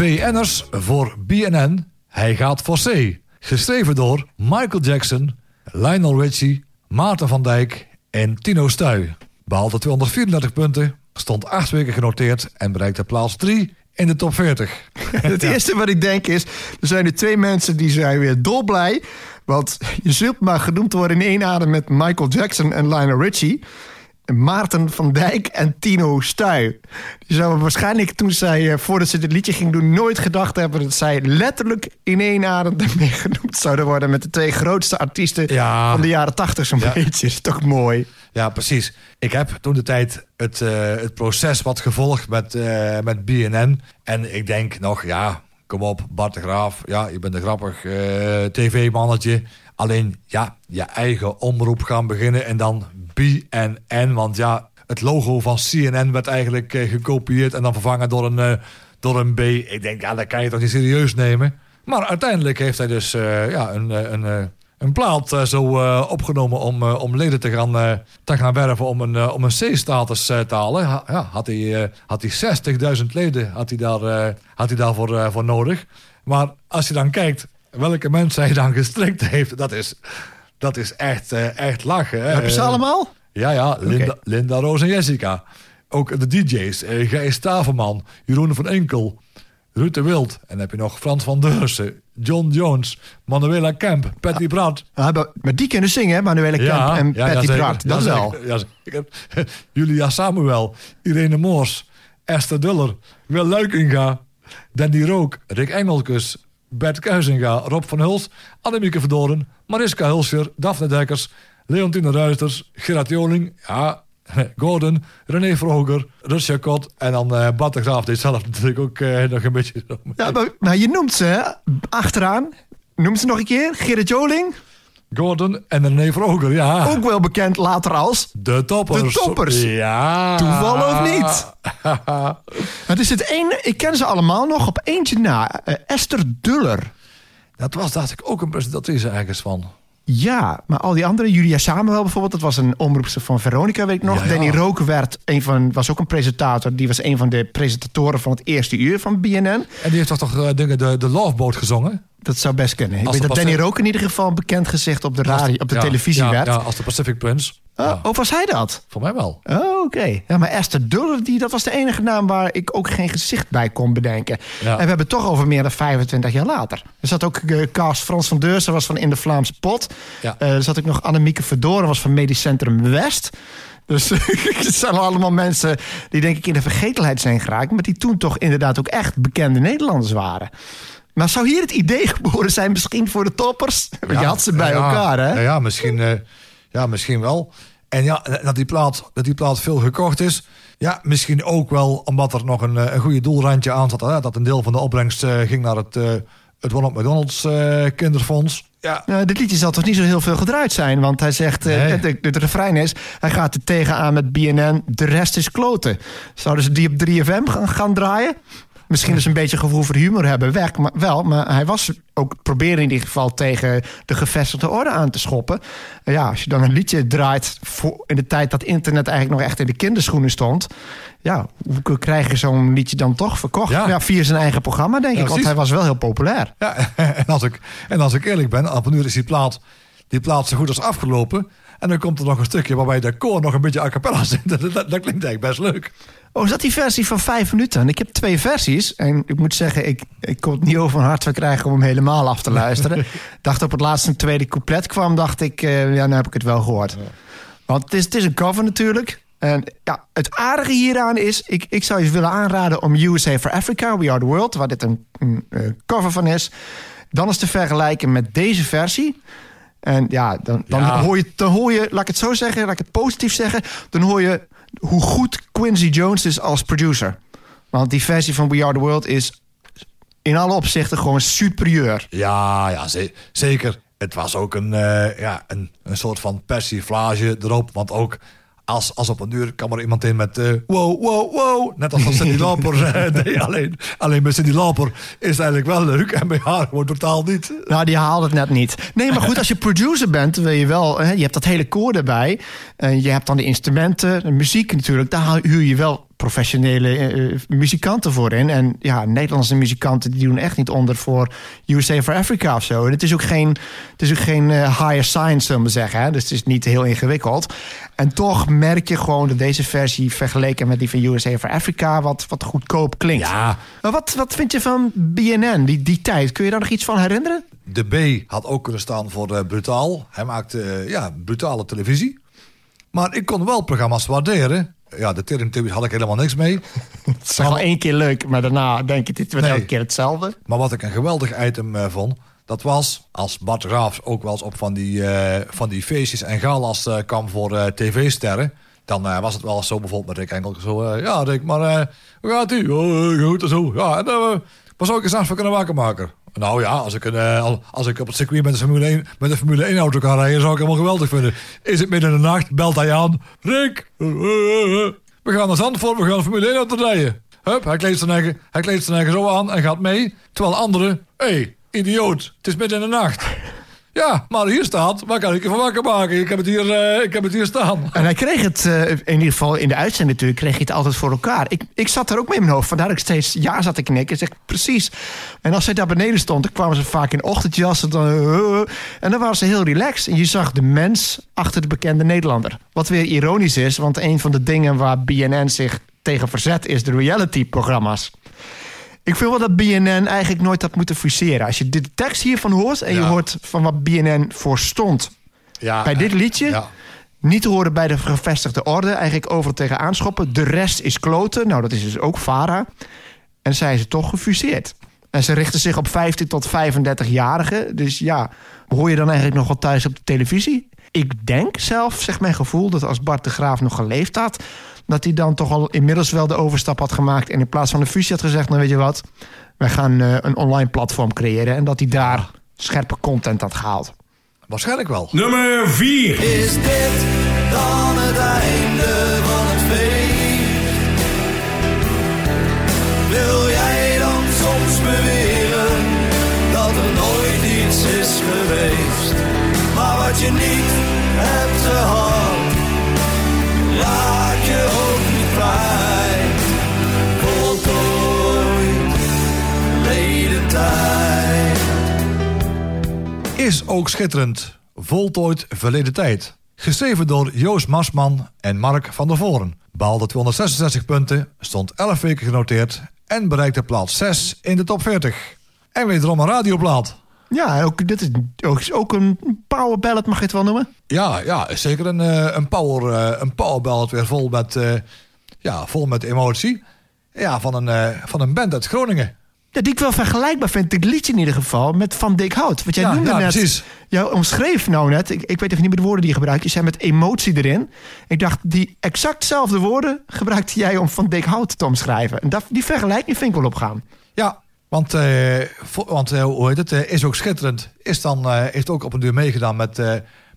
BN'ers voor BNN. Hij gaat voor C. Geschreven door Michael Jackson, Lionel Richie, Maarten van Dijk en Tino Stuy. Behaalde 234 punten, stond 8 weken genoteerd en bereikte plaats 3 in de top 40. Het eerste wat ik denk is, er zijn er twee mensen die zijn weer dolblij. Want je zult maar genoemd worden in één adem met Michael Jackson en Lionel Richie. Maarten van Dijk en Tino Stuy. Die zouden waarschijnlijk toen zij, eh, voordat ze dit liedje ging doen, nooit gedacht hebben dat zij letterlijk in één adem ermee genoemd zouden worden met de twee grootste artiesten Ja. van de jaren tachtig zo'n Ja. beetje. Is toch mooi? Ja, precies. Ik heb toen de tijd het, eh, het proces wat gevolgd met, eh, met BNN. En ik denk nog, ja, kom op, Bart de Graaf. Ja, je bent een grappig eh, tv-mannetje. Alleen, ja, je eigen omroep gaan beginnen en dan BNN. Want ja, het logo van CNN werd eigenlijk eh, gekopieerd en dan vervangen door een, eh, door een B. Ik denk, ja, dat kan je toch niet serieus nemen. Maar uiteindelijk heeft hij dus ja, een, een, een plaat eh, zo eh, opgenomen om, eh, om leden te gaan, te gaan werven om een, om een C-status te halen. Ha- ja, had hij, had hij 60.000 leden had hij daar, had hij daarvoor voor nodig. Maar als je dan kijkt welke mensen hij dan gestrikt heeft, dat is, dat is echt, echt lachen. Hebben ze allemaal? ja, ja, Linda. Linda Roos en Jessica. Ook de DJ's. Gijs Staverman, Jeroen van Enkel, Ruud de Wild. En dan heb je nog Frans van Deursen, John Jones, Manuela Kemp, Patty Brad. Ah, maar- die kunnen zingen, hè? Manuele Kemp en Patty zeker. Bart. Dat ja, wel. Ja. Julia Samuel, Irene Moors, Esther Duller, Wil Luikinga, Danny Rook, Rick Engelkes, Bert Kuizinga, Rob van Hulst, Annemieke Verdoren, Mariska Hulscher, Daphne Dekkers, Leontine Ruiters, Gerard Joling, ja, Gordon, René Vroger, Russia Kot en dan eh Bart de Graaf. Die zelf natuurlijk ook eh, nog een beetje... zo- Ja, maar, maar je noemt ze achteraan. Noem ze nog een keer. Gerrit Joling. Gordon en René Vroger, ja. Ook wel bekend later als... De toppers. De toppers. Ja. Toeval of niet? Het is het ene, ik ken ze allemaal nog op eentje na. Eh, Esther Duller. Dat was, dacht ik, ook een presentatrice ergens van. Ja, maar al die andere, Julia Samuel bijvoorbeeld, dat was een omroepster van Veronica, weet ik nog. Ja, ja. Danny Roken werd een van, was ook een presentator. Die was een van de presentatoren van het eerste uur van BNN. En die heeft toch toch dingen de, de Loveboat gezongen? Dat zou best kunnen. Ik weet dat Danny Roken in ieder geval een bekend gezicht op de, radio, op de Ja, televisie ja, werd. Ja, als de Pacific Prince. Oh, Ja, oh, was hij dat? voor mij wel. Oh, oké. Ja, maar Esther Duller, die, dat was de enige naam waar ik ook geen gezicht bij kon bedenken. En we hebben het toch over meer dan 25 jaar later. Er zat ook uh, cast Frans van Deursen, was van In de Vlaamse Pot. Eh, er zat ook nog Annemieke Verdoren, was van Medisch Centrum West. Dus het zijn allemaal mensen die denk ik in de vergetelheid zijn geraakt... maar die toen toch inderdaad ook echt bekende Nederlanders waren. Maar zou hier het idee geboren zijn misschien voor de toppers? Je had ze bij Ja, elkaar, hè? Ja, misschien, eh, ja, misschien wel. En ja, dat die, plaat, dat die plaat veel gekocht is. Ja, misschien ook wel omdat er nog een, eh, een goede doelrandje aan zat. Hè? Dat een deel van de opbrengst eh, ging naar het, eh het Ronald McDonald's kinderfonds. Ja, Nou, dit liedje zal toch niet zo heel veel gedraaid zijn. Want hij zegt, Nee. het, het, het refrein is... hij gaat er tegenaan met BNN, de rest is kloten. Zouden ze die op 3FM gaan, gaan draaien? Misschien dus een beetje gevoel voor humor hebben. Werk maar wel, maar hij was ook proberen in ieder geval... tegen de gevestigde orde aan te schoppen. En Ja, als je dan een liedje draait... Voor, in de tijd dat internet eigenlijk nog echt in de kinderschoenen stond... ja, hoe krijg je zo'n liedje dan toch verkocht? Ja. Ja. via zijn eigen programma, denk Ja, ik. Want hij was wel heel populair. Ja, en als ik, en als ik eerlijk ben, op uur is die plaat, die plaat zo goed als afgelopen. En dan komt er nog een stukje waarbij de koor nog een beetje a cappella. Dat, dat, dat klinkt eigenlijk best leuk. Oh, is dat die versie van vijf minuten? En Ik heb twee versies. En ik moet zeggen, ik, ik kon het niet over mijn hart verkrijgen om hem helemaal af te luisteren. dacht op het laatste een tweede couplet kwam, dacht ik, eh, ja, nu heb ik het wel gehoord. Want het is, het is een cover natuurlijk. En ja, het aardige hieraan is, ik, ik zou je willen aanraden om USA for Africa, We Are the World, waar dit een, een eh, cover van is. Dan is te vergelijken met deze versie. En ja, dan, dan, Ja. Hoor je, dan hoor je, laat ik het zo zeggen, laat ik het positief zeggen, dan hoor je hoe goed Quincy Jones is als producer. Want die versie van We Are the World is in alle opzichten gewoon superieur. Ja, ja ze- zeker. Het was ook een, eh, ja, een, een soort van persiflage erop. Want ook als, als op een uur kwam er iemand in met eh, wow, wow, wow. Net als van Cindy Lauper eh, deed. Alleen, alleen met Cindy Lauper is het eigenlijk wel leuk. En bij haar gewoon totaal niet. Nou, die haalde het net niet. Nee, maar goed, als je producer bent, wil je wel... Hè, je hebt dat hele koor erbij. En je hebt dan de instrumenten, de muziek natuurlijk. Daar huur je wel professionele eh, muzikanten voor in. En ja, Nederlandse muzikanten die doen echt niet onder voor USA for Africa of zo. En het is ook geen, het is ook geen eh, higher science, zullen we zeggen. Hè? Dus het is niet heel ingewikkeld. En toch merk je gewoon dat deze versie vergeleken met die van USA for Africa wat, wat goedkoop klinkt. Ja, Maar wat, wat vind je van BNN, die, die tijd? Kun je daar nog iets van herinneren? de B had ook kunnen staan voor eh, brutaal. Hij maakte eh, ja, brutale televisie. Maar ik kon wel programma's waarderen. Ja, de Teringtubbies had ik helemaal niks mee. Het is wel één keer leuk, maar daarna denk je, dit wordt Nee. elke keer hetzelfde. Maar wat ik een geweldig item eh, vond, dat was als Bart Graafs ook wel eens op van die, eh, van die feestjes en galas eh, kwam voor tv-sterren. Dan was het wel zo bijvoorbeeld met Rick Enkel. Zo, ja Rick, maar hoe gaat u? Oh, goed en zo. Ja, en, zou ik eens af voor kunnen wakker maken? Nou ja, als ik, een, eh, al- als ik op het circuit met een Formule 1, met Formule 1 auto kan rijden, zou ik helemaal geweldig vinden. Is het midden in de nacht, belt hij aan. Rick, eh, eh, we gaan naar Zandvoort, we gaan Formule 1 auto rijden. Hup, hij kleedt zijn eigen, hij kleedt zijn eigen zo aan en gaat mee. Terwijl anderen, hé, hey, idioot, het is midden in de nacht. Ja, maar hier staat, waar kan ik je van wakker maken? Ik heb het hier, eh, ik heb het hier staan. En hij kreeg het, eh, in ieder geval in de uitzending natuurlijk, kreeg hij het altijd voor elkaar. Ik, ik zat er ook mee in mijn hoofd, vandaar dat ik steeds ja zat te knikken. Zeg, precies. En als hij daar beneden stond, dan kwamen ze vaak in ochtendjassen. Dan, eh, en dan waren ze heel relaxed. En je zag de mens achter de bekende Nederlander. Wat weer ironisch is, want een van de dingen waar BNN zich tegen verzet... is de reality-programma's. Ik vind wel dat BNN eigenlijk nooit had moeten fuseren. Als je de tekst hiervan hoort en je hoort van wat BNN voor stond... Ja, bij dit liedje... Ja. Niet te horen bij de gevestigde orde. Eigenlijk over tegen aanschoppen. De rest is kloten. Nou, dat is dus ook VARA. En zijn ze toch gefuseerd. En ze richten zich op 15 tot 35-jarigen. Dus ja, hoor je dan eigenlijk nog wel thuis op de televisie? Ik denk zelf, zegt mijn gevoel, dat als Bart de Graaf nog geleefd had... dat hij dan toch al inmiddels wel de overstap had gemaakt... en in plaats van een fusie had gezegd, nou weet je wat... wij gaan eh, een online platform creëren... en dat hij daar scherpe content had gehaald. Waarschijnlijk wel. Nummer 4. Is dit dan het einde van het feest? Wil jij dan soms beweren dat er nooit iets is geweest? Maar wat je niet is ook schitterend. Voltooid verleden tijd. Geschreven door Joost Masman en Mark van der Voren. Behaalde 266 punten, stond 11 weken genoteerd en bereikte plaats 6 in de top 40. En wederom een radioplaat. Ja, ook, dit is ook, een power ballad, mag je het wel noemen? Ja, ja, zeker een, eh, een, power, eh, een powerballad weer vol met, eh, ja, vol met emotie. Ja, van een, van een band uit Groningen. Ja, die ik wel vergelijkbaar vind, het liedje in ieder geval, met Van Dik Hout. Want jij Ja, noemde ja, net, precies. jij omschreef nou net, ik, ik weet even niet meer de woorden die je gebruikt, je zei met emotie erin. Ik dacht, die exactzelfde woorden gebruikte jij om Van Dik Hout te omschrijven. En dat, die vergelijking vind ik wel opgaan. Ja, want, eh, want eh, hoe heet het, eh, is ook schitterend. Is dan, heeft ook op een duur meegedaan met,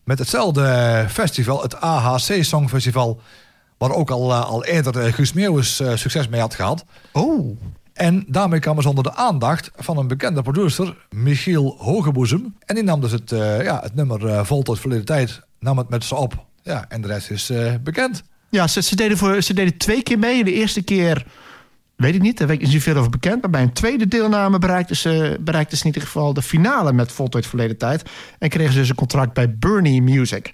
met hetzelfde festival, het AHC Songfestival. Waar ook al, al eerder Guus Meeuwis succes mee had gehad. Oh, En daarmee kwam ze onder de aandacht van een bekende producer, Michiel Hogeboezem. En die nam dus het, eh, ja, het nummer eh, Vol tot verleden tijd, nam het met ze op. Ja, en de rest is eh, bekend. ja, ze, ze, deden voor, ze deden twee keer mee. De eerste keer, weet ik niet, daar weet ik niet zoveel over bekend. Maar bij een tweede deelname bereikten ze, bereikten ze in ieder geval de finale met Voltooid Verleden Tijd. En kregen ze dus een contract bij Bernie Music.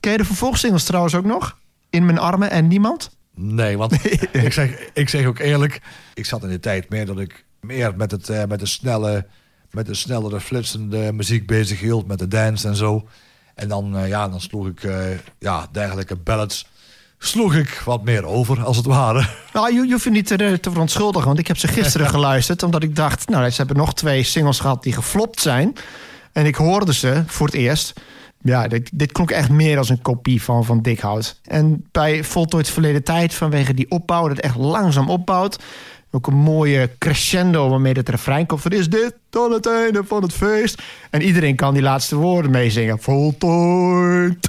Ken je de vervolgsingles trouwens ook nog? In mijn armen en niemand? Nee, want ik, zeg, ik zeg ook eerlijk, ik zat in de tijd meer dat ik meer met, het, eh, met, de, snelle, met de snellere flitsende muziek bezig hield, met de dance en zo. En dan, eh, ja, dan sloeg ik eh, ja, dergelijke ballads, sloeg ik wat meer over, als het ware. Nou, je, je hoeft je niet te, te verontschuldigen, want ik heb ze gisteren geluisterd. Omdat ik dacht, nou, ze hebben nog twee singles gehad die geflopt zijn. En ik hoorde ze voor het eerst. Ja, dit, dit klonk echt meer als een kopie van, van Dikhout. En bij Voltooid Verleden Tijd, vanwege die opbouw, dat echt langzaam opbouwt. Ook een mooie crescendo waarmee het refrein komt. Van is dit dan het einde van het feest? En iedereen kan die laatste woorden meezingen. Voltooid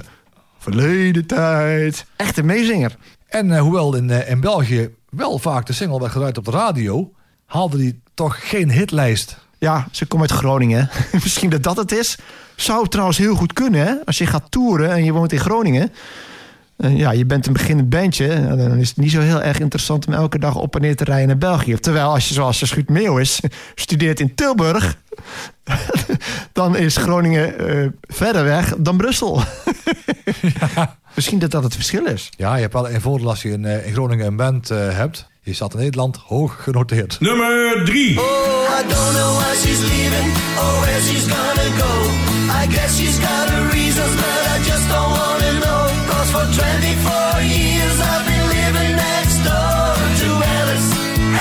Verleden Tijd. Echt een meezinger. En eh, hoewel in, eh, in België wel vaak de single werd geluid op de radio, haalde die toch geen hitlijst. Ja, ze komt uit Groningen. Misschien dat dat het is. Zou trouwens heel goed kunnen, hè? Als je gaat toeren en je woont in Groningen. En ja, je bent een beginnend bandje. ja, Dan is het niet zo heel erg interessant om elke dag op en neer te rijden naar België. Terwijl als je zoals Schuut Meeuw is, studeert in Tilburg. dan is Groningen eh, verder weg dan Brussel. Misschien dat dat het verschil is. Ja, je hebt wel een voordeel als je in, eh, in Groningen een band eh, hebt. Je staat in Nederland hoog genoteerd. Nummer 3. Oh, I don't know why she's leaving or where she's gonna go. I guess she's got her reasons, but I just don't wanna know. Cause for 24 years I've been living next door to Alice.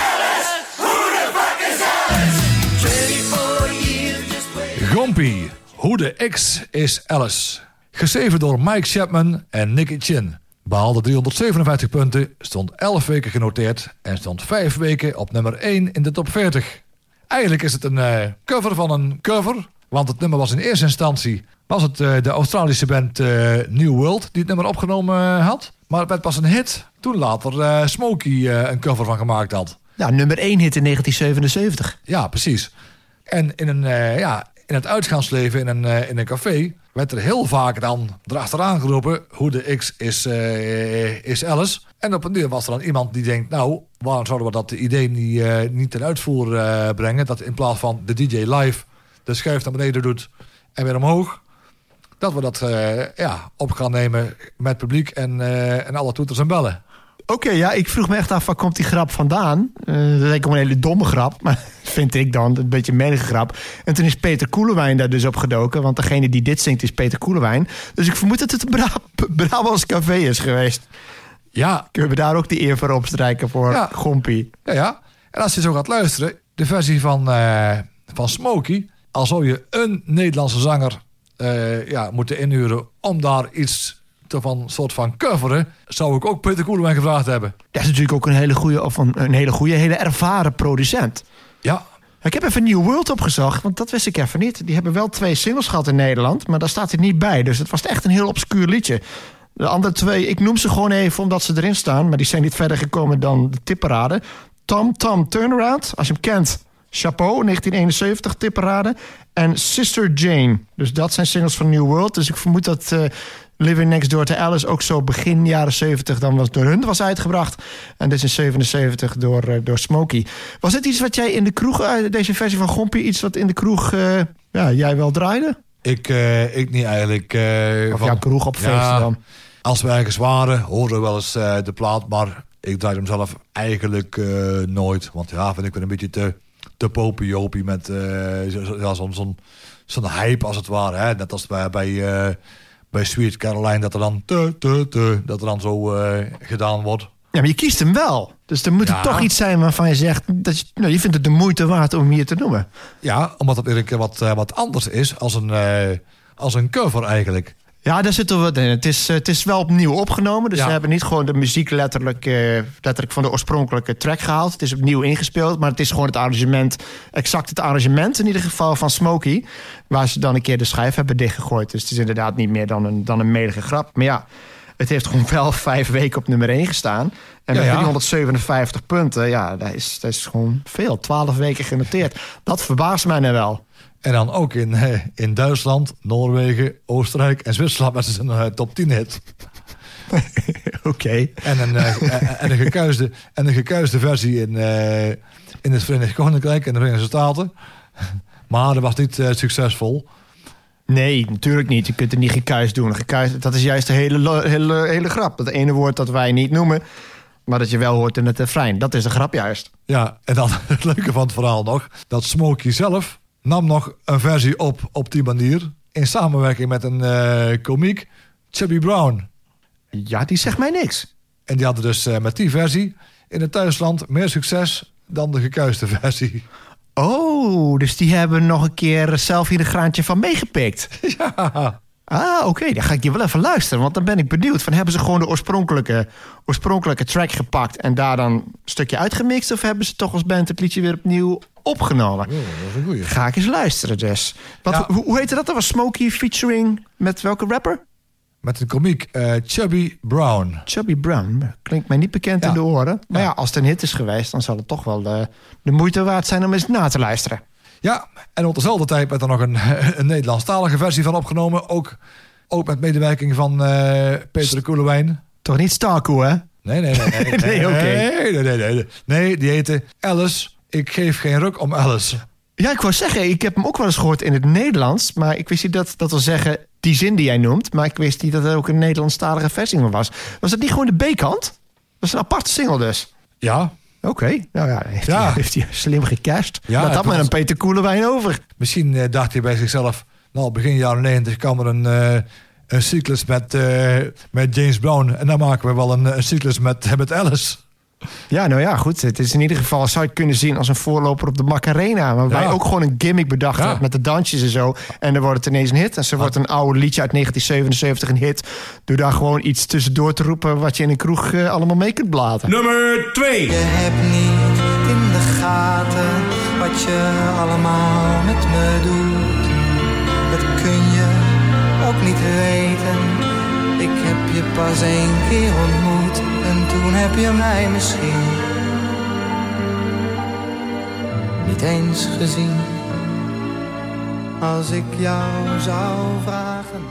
Alice! Who the fuck is Alice? 24 years. Gompie, hoe de X is Alice. Geschreven door Mike Chapman en Nicky Chin. Behaalde 357 punten, stond 11 weken genoteerd en stond 5 weken op nummer 1 in de top 40. eigenlijk is het een eh, cover van een cover. Want het nummer was in eerste instantie was het eh, de Australische band eh, New World die het nummer opgenomen eh, had. Maar het werd pas een hit toen later Smokey een cover van gemaakt had. Nou, nummer 1 hit in 1977. Ja, precies. En in, een, ja, in het uitgaansleven in een, in een café werd er heel vaak dan erachteraan geroepen... hoe de X is, is Alice. En op een duur was er dan iemand die denkt... nou, waarom zouden we dat idee niet, niet ten uitvoer brengen? Dat in plaats van de DJ live de schuif naar beneden doet en weer omhoog... dat we dat eh, ja, op gaan nemen met publiek en, eh, en alle toeters en bellen. Oké, ja, ik vroeg me echt af, waar komt die grap vandaan? Eh, dat leek me een hele domme grap, maar vind ik dan. Een beetje een grap. En toen is Peter Koelewijn daar dus op gedoken. Want degene die dit zingt is Peter Koelewijn. Dus ik vermoed dat het een Bra Brabants café is geweest. Ja, Kunnen we daar ook de eer voor opstrijken voor Ja. Gompie? Ja, ja. En als je zo gaat luisteren, de versie van, eh, van Smokey, al zou je een Nederlandse zanger eh, ja, moeten inhuren om daar iets te van soort van coveren, zou ik ook Peter Koelewijn gevraagd hebben. Dat is natuurlijk ook een hele goede, of een, een hele goede, hele ervaren producent. Ja, Ik heb even New World opgezocht, want dat wist ik even niet. Die hebben wel twee singles gehad in Nederland, maar daar staat hij niet bij. Dus het was echt een heel obscuur liedje. De andere twee, ik noem ze gewoon even omdat ze erin staan, maar die zijn niet verder gekomen dan de tipparade. Tom Tom Turnaround, als je hem kent. Chapeau, 1971, tipparade. En Sister Jane. Dus dat zijn singles van New World. Dus ik vermoed dat eh, Living Next Door to Alice ook zo begin jaren 70 dan was door hun was uitgebracht. En dit is in 77 door, eh, door Smokey. Was dit iets wat jij in de kroeg, eh, deze versie van Gompie, iets wat in de kroeg ja, jij wel draaide? ik, ik niet eigenlijk. Of van- ja, kroeg op feesten Ja, dan? Als we ergens waren, hoorden we wel eens de plaat, maar ik draaide hem zelf eigenlijk nooit. Want ja, vind ik weer een beetje te, te popiopie met eh, zo- zo- ja, zo'n zo'n zo'n hype als het ware. Hè? Net als bij, bij, eh, bij Sweet Caroline, dat er dan, te, te, te, dat er dan zo eh, gedaan wordt. Ja, maar je kiest hem wel. Dus er moet er toch iets zijn waarvan je zegt... Dat je, nou, je vindt het de moeite waard om hier te noemen. Ja, omdat het weer een keer wat, wat anders is als een, als een cover eigenlijk. Ja, daar zit er wat in. Het is, eh, het is wel opnieuw opgenomen. Dus Ja. ze hebben niet gewoon de muziek letterlijk, eh, letterlijk van de oorspronkelijke track gehaald. Het is opnieuw ingespeeld. Maar het is gewoon het arrangement, exact het arrangement in ieder geval van Smokey. Waar ze dan een keer de schijf hebben dichtgegooid. Dus het is inderdaad niet meer dan een, dan een medige grap. Maar ja, het heeft gewoon wel vijf weken op nummer 1 gestaan. En Ja, met ja. 357 punten, ja, dat is, dat is gewoon veel. 12 weken genoteerd. Dat verbaast mij nou wel. En dan ook in, eh, in Duitsland, Noorwegen, Oostenrijk en Zwitserland met een eh, top 10 hit. Oké. En een, eh, en, een gekuisde, en een gekuisde versie in, eh, in het Verenigd Koninkrijk en de Verenigde Staten. Maar dat was niet succesvol. Nee, natuurlijk niet. Je kunt het niet gekuist doen. Gekuist, dat is juist de hele, hele, hele grap. Dat ene woord dat wij niet noemen, maar dat je wel hoort in het refrein. Dat is de grap juist. Ja, en dan het leuke van het verhaal nog... dat Smokey zelf nam nog een versie op op die manier... in samenwerking met een eh komiek, Chubby Brown. Ja, die zegt mij niks. En die hadden dus eh, met die versie in het thuisland meer succes... dan de gekuiste versie. Oh, dus die hebben nog een keer zelf hier een graantje van meegepikt. Ja, Ah, oké. Dan ga ik die wel even luisteren. Want dan ben ik benieuwd. Van, hebben ze gewoon de oorspronkelijke, oorspronkelijke track gepakt... en daar dan een stukje uitgemixt? Of hebben ze toch als band het liedje weer opnieuw opgenomen? Oh, dat is een goeie. Ga ik eens luisteren dus. Wat, Ja. hoe, hoe heette dat? Dat was Smokey featuring met welke rapper? Met een komiek, eh, Chubby Brown. Chubby Brown. Klinkt mij niet bekend Ja. in de oren. Maar ja. Ja. als het een hit is geweest... dan zal het toch wel de, de moeite waard zijn om eens na te luisteren. Ja, en op dezelfde tijd werd er nog een, een Nederlandstalige versie van opgenomen. Ook, ook met medewerking van eh, Peter de Koelewijn. Toch niet Starkoe, hè? Nee, nee, nee. Nee, Nee, oké. nee, nee, nee, nee. Nee, die heette Alice. Ik geef geen ruk om Alice. Ja, ik wou zeggen, ik heb hem ook wel eens gehoord in het Nederlands. Maar ik wist niet dat, dat wil zeggen die zin die jij noemt. Maar ik wist niet dat er ook een Nederlandstalige versie van was. Was dat niet gewoon de B-kant? Dat is een aparte single dus. Ja, Oké, nou ja, heeft, Ja. Hij, heeft hij slim gecast. Ja, Laat dat maar een Peter Koelewijn over. misschien eh, dacht hij bij zichzelf... Nou, begin jaren 90 kwam er een, eh, een cyclus met, eh, met James Brown. En dan maken we wel een, een cyclus met, met Alice. Ja, nou ja, goed. Het is in ieder geval, zou je het kunnen zien als een voorloper op de Macarena. Waarbij Ja. ook gewoon een gimmick bedacht Ja. werd met de dansjes en zo. En dan wordt het ineens een hit. En zo wordt een oude liedje uit 1977 een hit. Door daar gewoon iets tussendoor te roepen wat je in een kroeg eh, allemaal mee kunt blaten. Nummer 2. Je hebt niet in de gaten wat je allemaal met me doet. Dat kun je ook niet weten. Ik heb je pas één keer ontmoet en toen heb je mij misschien niet eens gezien. Als ik jou zou vragen.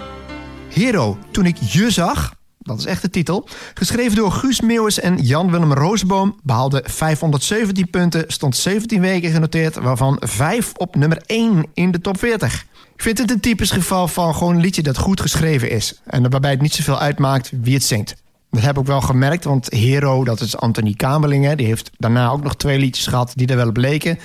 Hero, toen ik je zag, dat is echt de titel. Geschreven door Guus Meeuwis en Jan-Willem Rozenboom. Behaalde 517 punten, stond 17 weken genoteerd... waarvan 5 op nummer 1 in de top 40. Ik vind het een typisch geval van gewoon een liedje dat goed geschreven is. En waarbij het niet zoveel uitmaakt wie het zingt. Dat heb ik wel gemerkt, want Hero, dat is Anthony Kamerlingen... die heeft daarna ook nog twee liedjes gehad die er wel op leken...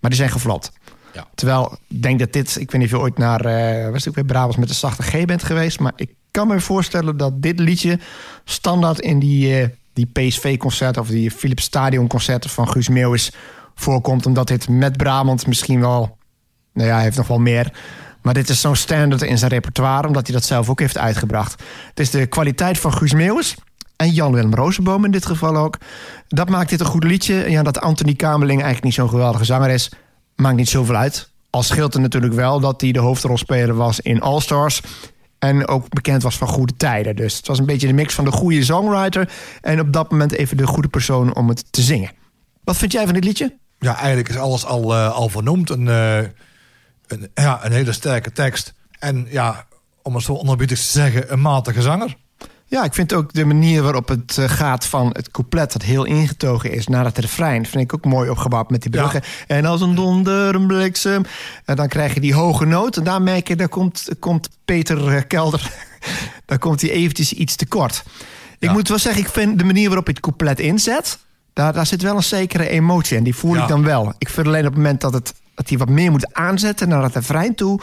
maar die zijn geflopt. Ja. Terwijl, ik denk dat dit... Ik weet niet of je ooit naar eh was ook weer Brabants met de zachte G bent geweest... maar ik kan me voorstellen dat dit liedje standaard in die, eh, die PSV-concerten... of die Philips Stadion-concerten van Guus Meeuwis voorkomt... omdat dit met Brabant misschien wel... Nou ja, hij heeft nog wel meer... Maar dit is zo'n standaard in zijn repertoire, omdat hij dat zelf ook heeft uitgebracht. Het is de kwaliteit van Guus Meeuwis en Jan-Willem Rozenboom in dit geval ook. Dat maakt dit een goed liedje. En ja, dat Anthony Kamerling eigenlijk niet zo'n geweldige zanger is, maakt niet zoveel uit. Al scheelt er natuurlijk wel dat hij de hoofdrolspeler was in All Stars. En ook bekend was van goede tijden. Dus het was een beetje de mix van de goede songwriter. En op dat moment even de goede persoon om het te zingen. Wat vind jij van dit liedje? Ja, eigenlijk is alles al, eh, al vernoemd. Een, eh, een, ja, een hele sterke tekst. En ja, om het zo onerbiedig te zeggen, een matige zanger. Ja, ik vind ook de manier waarop het eh, gaat van het couplet... dat heel ingetogen is naar het refrein... vind ik ook mooi opgebouwd met die bruggen. En als een donder, een bliksem... en dan krijg je die hoge noot. En daar merk je, daar komt, komt Peter eh, Kelder... daar komt hij eventjes iets te kort. Ik Ja. moet wel zeggen, ik vind de manier waarop je het couplet inzet... daar, daar zit wel een zekere emotie in. Die voel Ja. ik dan wel. Ik vind alleen op het moment dat, het, dat hij wat meer moet aanzetten... naar het refrein toe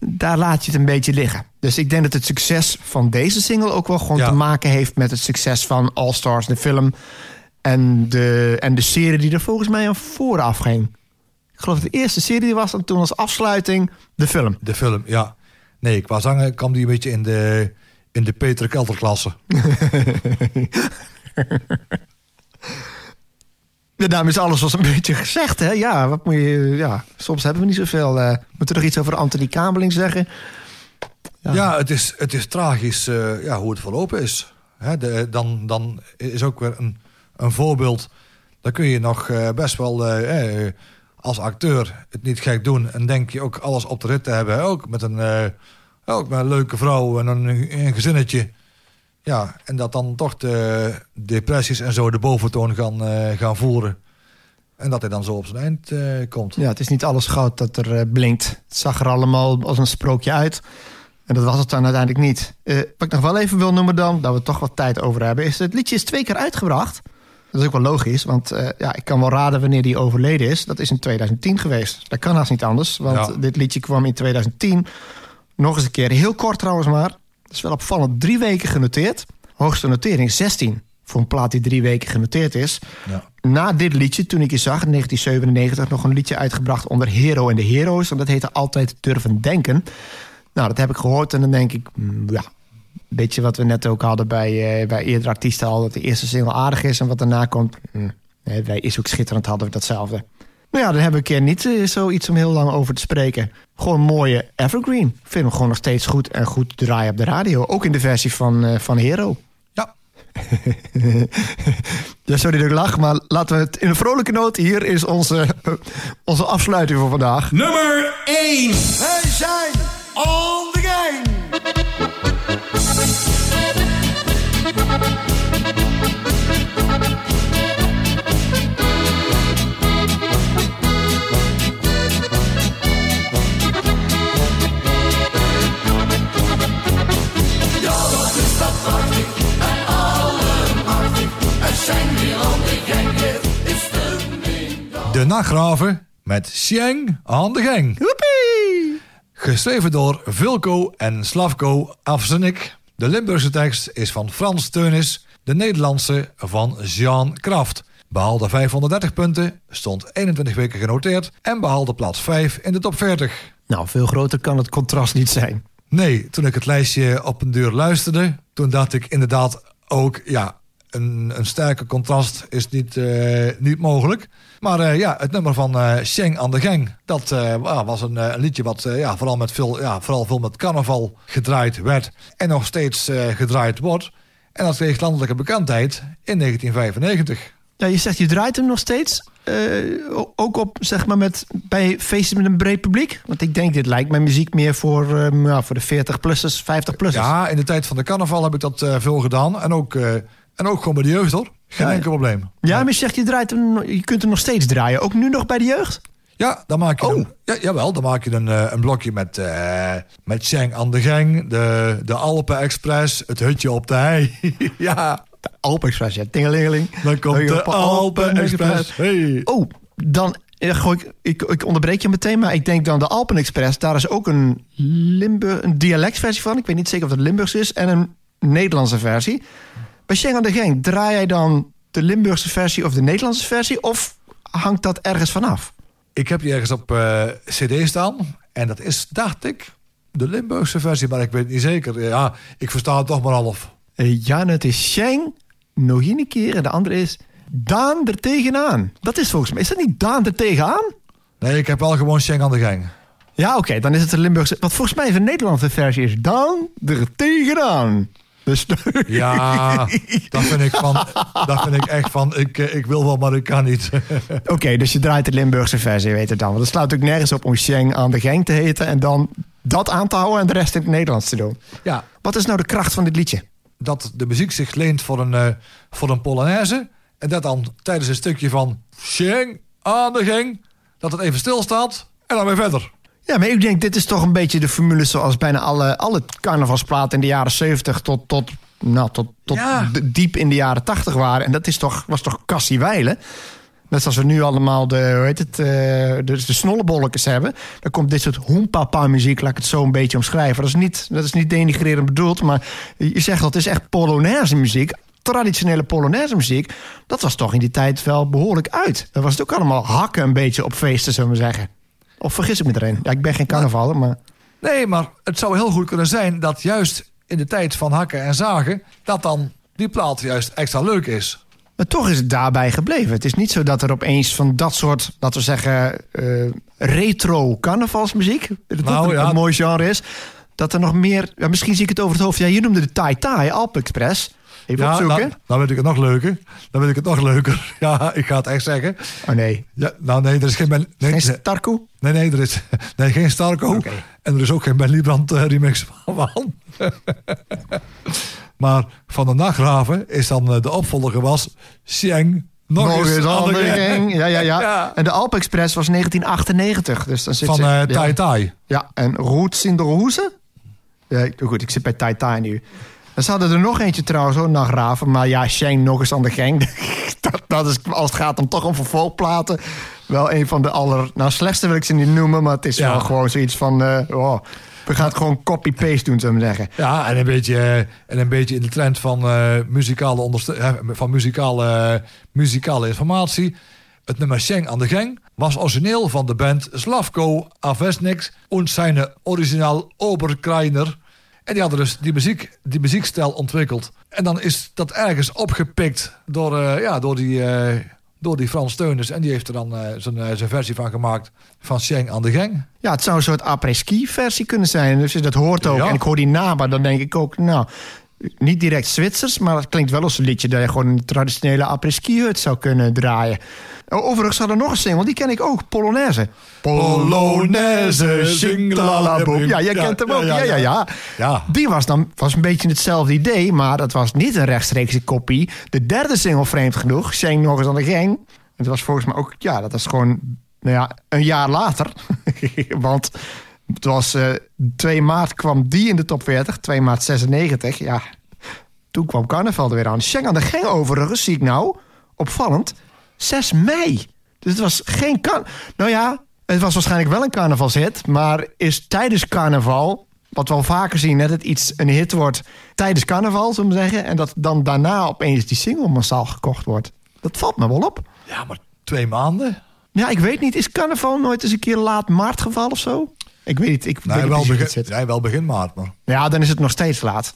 daar laat je het een beetje liggen. Dus ik denk dat het succes van deze single ook wel gewoon Ja. te maken heeft met het succes van All Stars, de film. En de, en de serie die er volgens mij aan vooraf ging. Ik geloof dat de eerste serie was en toen als afsluiting de film. De film, ja. Nee, qua zangen kwam die een beetje in de, in de Peter Kelter-klasse. Ja, daarom is alles was een beetje gezegd, hè? Ja, wat moet je, ja soms hebben we niet zoveel. eh moeten we nog iets over Anthony Kabeling zeggen? Ja, het, is, het is tragisch eh, ja, hoe het verlopen is. Hè, de, dan, dan is ook weer een, een voorbeeld. Dan kun je nog eh, best wel als acteur het niet gek doen. En denk je ook alles op de rit te hebben. Ook met een, ook met een leuke vrouw en een, een gezinnetje. Ja, en dat dan toch de depressies en zo de boventoon gaan, eh, gaan voeren. En dat hij dan zo op zijn eind eh, komt. Ja, het is niet alles goud dat er eh, blinkt. Het zag er allemaal als een sprookje uit. En dat was het dan uiteindelijk niet. Wat ik nog wel even wil noemen dan, dat we toch wat tijd over hebben... is het liedje is twee keer uitgebracht. Dat is ook wel logisch, want ja, ik kan wel raden wanneer die overleden is. Dat is in 2010 geweest. Dat kan haast niet anders, want Ja. dit liedje kwam in 2010. Nog eens een keer, heel kort trouwens maar. Dat is wel opvallend, drie weken genoteerd. Hoogste notering 16 voor een plaat die drie weken genoteerd is. Ja. Na dit liedje, toen ik je zag in 1997... nog een liedje uitgebracht onder Hero en de Heroes. En dat heette Altijd Durven Denken. Nou, dat heb ik gehoord en dan denk ik... mm, ja, een beetje wat we net ook hadden bij, eh, bij eerdere artiesten al... dat de eerste single aardig is en wat daarna komt... mm, nee, wij is ook schitterend, hadden we datzelfde. Nou ja, dan hebben we een keer niet eh, zoiets om heel lang over te spreken. Gewoon een mooie evergreen. Ik vind hem gewoon nog steeds goed en goed draaien op de radio. Ook in de versie van, eh, van Hero. ja, Ja, sorry dat ik lach, maar laten we het in een vrolijke noot. Hier is onze, onze afsluiting voor vandaag. Nummer 1. Wij zijn on the nachtgraven met Xiang aan de gang. Geschreven door Vilko en Slavko Afzenik. De Limburgse tekst is van Frans Teunis. De Nederlandse van Jean Kraft. Behaalde 530 punten, stond 21 weken genoteerd... en behaalde plaats 5 in de top 40. Nou, veel groter kan het contrast niet zijn. Nee, toen ik het lijstje op een deur luisterde... toen dacht ik inderdaad ook, ja... een, een sterke contrast is niet, eh, niet mogelijk. Maar eh, ja, het nummer van eh Sheng aan de Gang, dat wa- was een, een liedje wat ja, vooral, met veel, ja, vooral veel met carnaval gedraaid werd. En nog steeds gedraaid wordt. En dat kreeg landelijke bekendheid in 1995. Ja, je zegt je draait hem nog steeds. ook op, zeg maar, met, bij feesten met een breed publiek. Want ik denk, dit lijkt mijn muziek meer voor, ja, voor de 40-plussers, 50-plussers. Ja, in de tijd van de carnaval heb ik dat veel gedaan. En ook, en ook gewoon bij de jeugd hoor. Geen Ja, enkel probleem. Ja, maar je zegt, je, draait hem, je kunt hem nog steeds draaien. Ook nu nog bij de jeugd? Ja, dan maak je Oh. een, ja, jawel, dan maak je een, eh, een blokje met, eh met Cheng aan de Gang, de, de Alpen Express, het hutje op de hei. ja, Alpen Express, ja. Tingelingeling. dan komt de Alpen Alpen Express. Hey. Oh, dan eh, gooi ik, ik, ik onderbreek je meteen, maar ik denk dan de Alpen Express. Daar is ook een Limburg, een dialectversie van. Ik weet niet zeker of het Limburgs is. En een Nederlandse versie. Bij Schengen aan de Gang, draai jij dan de Limburgse versie of de Nederlandse versie? Of hangt dat ergens vanaf? Ik heb die ergens op eh, cd staan. En dat is, dacht ik, de Limburgse versie, maar ik weet het niet zeker. Ja, ik versta het toch maar half. Eh, ja, het is Sheng nog een keer. En de andere is Daan er tegenaan. Dat is volgens mij. Is dat niet Daan er tegenaan? Nee, ik heb wel gewoon Cheng aan de Gang. Ja, oké, dan is het de Limburgse. Wat volgens mij de Nederlandse versie is Daan er tegenaan. Dus Ja, dat vind ik, van, dat vind ik echt van, ik, eh, ik wil wel, maar ik kan niet. Oké, dus je draait de Limburgse versie, weet het dan. Want dat slaat ook nergens op om Sheng aan de gang te heten... en dan dat aan te houden en de rest in het Nederlands te doen. ja, Wat is nou de kracht van dit liedje? dat de muziek zich leent voor een, eh, voor een Polonaise. En dat dan tijdens een stukje van Sheng aan de gang, dat het even stilstaat en dan weer verder. Ja, maar ik denk, dit is toch een beetje de formule zoals bijna alle, alle carnavalsplaten in de jaren 70 tot, tot, nou, tot, tot Ja. diep in de jaren 80 waren. En dat is toch, was toch Cassie Weilen? Net zoals we nu allemaal de, hoe heet het, eh, de, de snollebolletjes hebben. Dan komt dit soort hoempapa muziek, laat ik het zo een beetje omschrijven. Dat is niet, dat is niet denigrerend bedoeld, maar je zegt dat het is echt Polonaise muziek. Traditionele Polonaise muziek, dat was toch in die tijd wel behoorlijk uit. Dat was het ook allemaal hakken een beetje op feesten, zullen we zeggen. Of vergis ik me erin? Ja, ik ben geen carnavaller, maar... Nee, maar het zou heel goed kunnen zijn dat juist in de tijd van hakken en zagen, dat dan die plaat juist extra leuk is. Maar toch is het daarbij gebleven. Het is niet zo dat er opeens van dat soort, laten we zeggen, eh, retro carnavalsmuziek, dat Nou, een, ja. een mooi genre is, dat er nog meer, ja, misschien zie ik het over het hoofd. Ja, je noemde de Tai Tai, Alp Express. Even Ja, opzoeken. nou, dan weet ik het nog leuker. Dan weet ik het nog leuker. Ja, ik ga het echt zeggen. Oh nee, Ja, nou nee, er is geen Ben. Nee, geen Starko? nee, nee, er is nee, geen Starco. Oké. En er is ook geen Ben Liebrand eh, remix van. maar van de Nachtgraven is dan eh, de opvolger was Sieng. Nog, eens de gang. gang. Ja, ja, ja, Ja. En de Alp Express was 1998. Dus dan zit Van ze, eh ja. Tai Tai. Ja, en Roots in de Roeze? Ja, goed, ik zit bij Tai Tai nu. Dan hadden er nog eentje trouwens, ook naar Graven. Maar ja, Shane nog eens aan de gang. dat, dat is, als het gaat om toch om vervolgplaten... wel een van de aller... Nou, slechtste wil ik ze niet noemen... maar het is Ja. wel gewoon zoiets van... eh, oh, we gaan het gewoon copy-paste doen, zullen we zeggen. Ja, en een beetje, eh, en een beetje in de trend van, eh, muzikale, van muzikale, muzikale informatie. Het nummer Sheng aan de Gang was origineel van de band Slavko Avesnik en zijn originaal Oberkreiner. En die hadden dus die, muziek, die muziekstijl ontwikkeld. En dan is dat ergens opgepikt door, eh, ja, door, die, eh, door die Frans Steuners. En die heeft er dan eh, zijn, zijn versie van gemaakt van Sheng aan de Gang. Ja, het zou een soort après-ski versie kunnen zijn. Dus dat hoort ook. Ja. En ik hoor die naam, maar dan denk ik ook... nou, niet direct Zwitsers... maar het klinkt wel als een liedje... dat je gewoon een traditionele après-ski hut zou kunnen draaien. Overigens had er nog een single, die ken ik ook. Polonaise. Polonaise, Singlalalaboom. Ja, jij kent hem ook. Ja, ja, ja, ja. Die was dan was een beetje hetzelfde idee... maar dat was niet een rechtstreekse kopie. De derde single, vreemd genoeg... Shane nog eens aan de gang. Het was volgens mij ook... Ja, dat is gewoon... Nou ja, een jaar later. Want het was eh 2 maart kwam die in de top 40. 2 maart 96. Ja, toen kwam carnaval er weer aan. Schengen de Gang overigens, zie ik nou, opvallend, 6 mei. Dus het was geen kan. Nou ja, het was waarschijnlijk wel een carnavalshit, maar is tijdens carnaval, wat we al vaker zien, net het iets een hit wordt tijdens carnaval, zullen we zeggen, en dat dan daarna opeens die single massaal gekocht wordt. Dat valt me wel op. Ja, maar twee maanden? Ja, ik weet niet, is carnaval nooit eens een keer laat maart geval of zo? Ik weet niet, ik weet Nee, niet wel precies hoe begin, het zit. nee, wel begin maart, maar... Ja, dan is het nog steeds laat.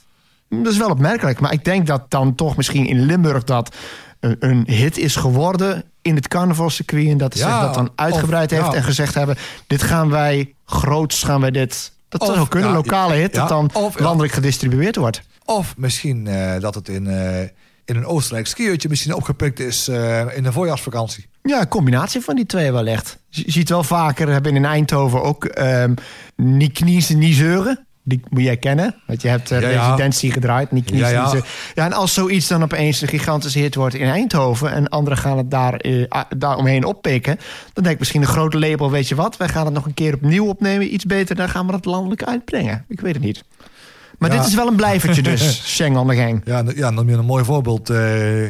Dat is wel opmerkelijk. Maar ik denk dat dan toch misschien in Limburg dat een, een hit is geworden in het carnavalcircuit. En dat ze Ja, dat dan uitgebreid of- heeft ja. en gezegd hebben... dit gaan wij, groots gaan wij dit... Dat zou kunnen, ja, lokale hit, dat dan of- landelijk gedistribueerd wordt. Of misschien eh, dat het in, eh, in een Oostenrijk skiertje misschien opgepikt is eh, in de voorjaarsvakantie. Ja, een combinatie van die twee wel echt. Je ziet wel vaker, hebben in Eindhoven ook ehm niet kniezen, niet zeuren. Die moet jij kennen, want je hebt eh, Ja, ja. residentie gedraaid, niet kniezen, Ja, ja. niet zeuren. Ja, en als zoiets dan opeens een gigantische hit wordt in Eindhoven... en anderen gaan het daar, eh, daar omheen oppikken... dan denk ik misschien een grote label, weet je wat... wij gaan het nog een keer opnieuw opnemen, iets beter... dan gaan we het landelijk uitbrengen. Ik weet het niet. Maar Ja. dit is wel een blijvertje dus, Sheng on the gang. Ja, ja dan een mooi voorbeeld. eh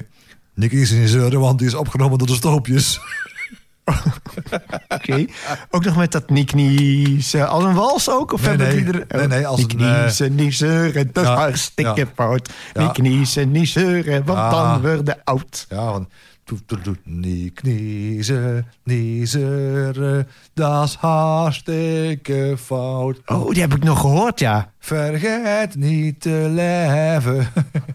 Nick is in zeuren, want die is opgenomen door de Stoopjes. Oké. Ook nog met dat niet. Als een wals ook? Of Nee, hebben nee. die er... Nee, nee, als eh, zeuren. Dat is hartstikke fout. Niet kniezen, niet zeuren, want Ah. dan worden oud. Ja, van... Niet kniezen, niet zeuren, dat is hartstikke fout. Oh, die heb ik nog gehoord, ja. Vergeet niet te leven.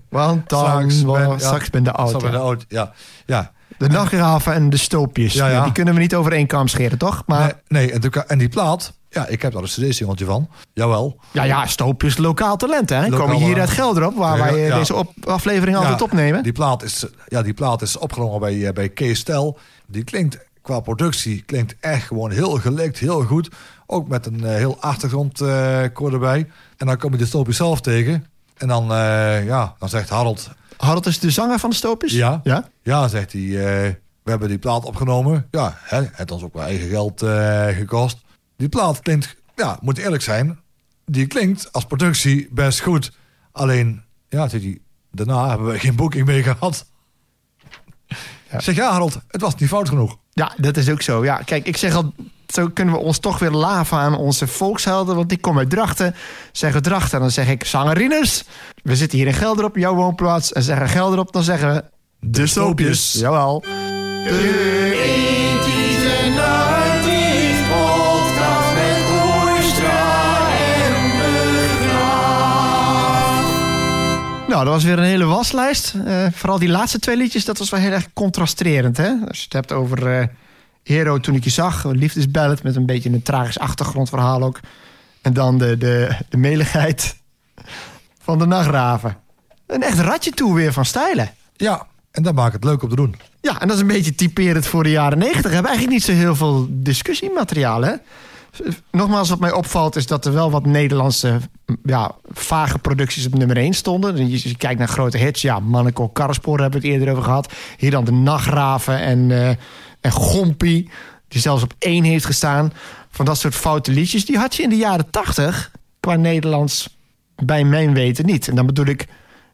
Want dan Straks ben- ja, straks ben de oud. Ja. je oud, ja. ja. De nachtgraven en de stoopjes. Ja, Ja, ja. die kunnen we niet over één kam scheren, toch? Maar Nee, nee en, de- en die plaat, ja, ik heb daar een cd-singeltje van. Jawel. ja, ja, stoopjes lokaal talent, hè? Lokaal, Komen hier eh, uit Gelderop, waar ja, wij eh, ja. deze op aflevering altijd opnemen. Die plaat is, ja, die plaat is opgenomen bij, eh, bij Kees Stel. Die klinkt qua productie klinkt echt gewoon heel gelikt, heel goed. Ook met een eh, heel achtergrondkoor erbij. En dan kom je de stoopjes zelf tegen. En dan, ja, dan zegt Harold... Harold is de zanger van de stoopjes? Ja. ja? Ja, zegt hij, we hebben die plaat opgenomen. Ja, hè, het ons ook wel eigen geld gekost. Die plaat klinkt, ja, moet eerlijk zijn... die klinkt als productie best goed. Alleen, ja, hij, daarna hebben we geen boeking meer gehad. Zeg, ja Harold, het was niet fout genoeg. Ja, dat is ook zo. Ja, kijk, ik zeg al, zo kunnen we ons toch weer laven aan onze volkshelden. Want ik kom uit Drachten. Zeggen Drachten, dan zeg ik zangerines. We zitten hier in Gelderop, jouw woonplaats. En zeggen Gelderop, dan zeggen we de Stoopjes. Jawel. De Nou, dat was weer een hele waslijst. Eh, vooral die laatste twee liedjes, dat was wel heel erg contrasterend. Hè? Als je het hebt over eh, Hero toen ik je zag, een liefdesballet met een beetje een tragisch achtergrondverhaal ook. En dan de, de, de meligheid van de nachtgraven. Een echt ratje toe weer van stijlen. Ja, en dat maakt het leuk om te doen. Ja, en dat is een beetje typerend voor de jaren negentig. We hebben eigenlijk niet zo heel veel discussiemateriaal, hè? Nogmaals, wat mij opvalt is dat er wel wat Nederlandse ja, vage producties op nummer 1 stonden. Je, je kijkt naar grote hits. Ja, Manneko Karrespoor hebben we het eerder over gehad. Hier dan de Nachtgraven en, eh en Gompie, die zelfs op één heeft gestaan. Van dat soort foute liedjes. Die had je in de jaren 80 qua Nederlands bij mijn weten niet. En dan bedoel ik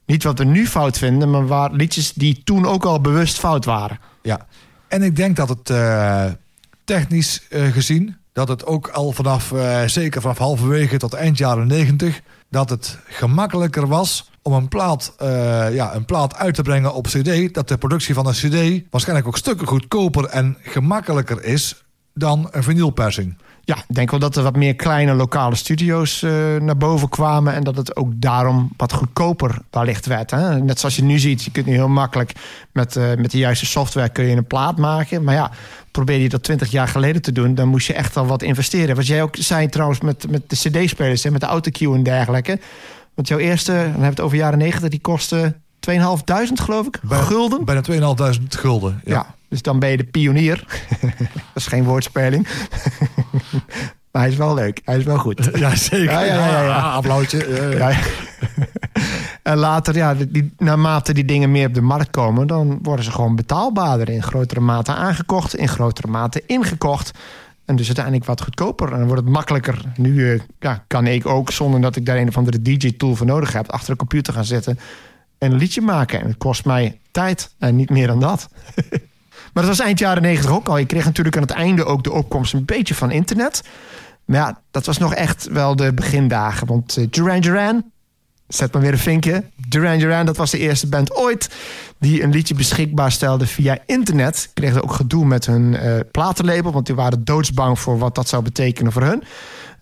niet wat we nu fout vinden, maar waar liedjes die toen ook al bewust fout waren. Ja, en ik denk dat het eh, technisch eh, gezien, dat het ook al vanaf, eh, zeker vanaf halverwege tot eind jaren negentig, dat het gemakkelijker was om een plaat, eh, ja, een plaat uit te brengen op cd. Dat de productie van een cd waarschijnlijk ook stukken goedkoper en gemakkelijker is dan een vinylpersing. Ja, ik denk wel dat er wat meer kleine lokale studio's eh, naar boven kwamen. En dat het ook daarom wat goedkoper wellicht werd. Hè? Net zoals je nu ziet, je kunt nu heel makkelijk met, eh, met de juiste software kun je een plaat maken. Maar ja, probeer je dat twintig jaar geleden te doen, dan moest je echt al wat investeren. Wat jij ook zei trouwens met, met de cd-spelers, hè, met de autocue en dergelijke. Want jouw eerste, dan hebben we het over jaren negentig, die kostte 2.500 geloof ik, Bij- gulden. Bijna 2.500 gulden. Ja. Ja. Dus dan ben je de pionier. dat is geen woordspeling. maar hij is wel leuk. Hij is wel goed. Ja, zeker. Ja, ja, ja, ja. applausje. Ja, ja. Ja. en later, ja, die, naarmate die dingen meer op de markt komen... dan worden ze gewoon betaalbaarder. In grotere mate aangekocht, in grotere mate ingekocht. En dus uiteindelijk wat goedkoper. En dan wordt het makkelijker. Nu eh, ja, kan ik ook, zonder dat ik daar een of andere DJ-tool voor nodig heb... achter de computer gaan zitten en een liedje maken. En het kost mij tijd en niet meer dan dat. Maar dat was eind jaren negentig ook al. Je kreeg natuurlijk aan het einde ook de opkomst een beetje van internet. Maar ja, dat was nog echt wel de begindagen. Want eh, Duran Duran, zet maar weer een vinkje. Duran Duran, dat was de eerste band ooit... die een liedje beschikbaar stelde via internet. Kregen ook gedoe met hun eh, platenlabel... want die waren doodsbang voor wat dat zou betekenen voor hun.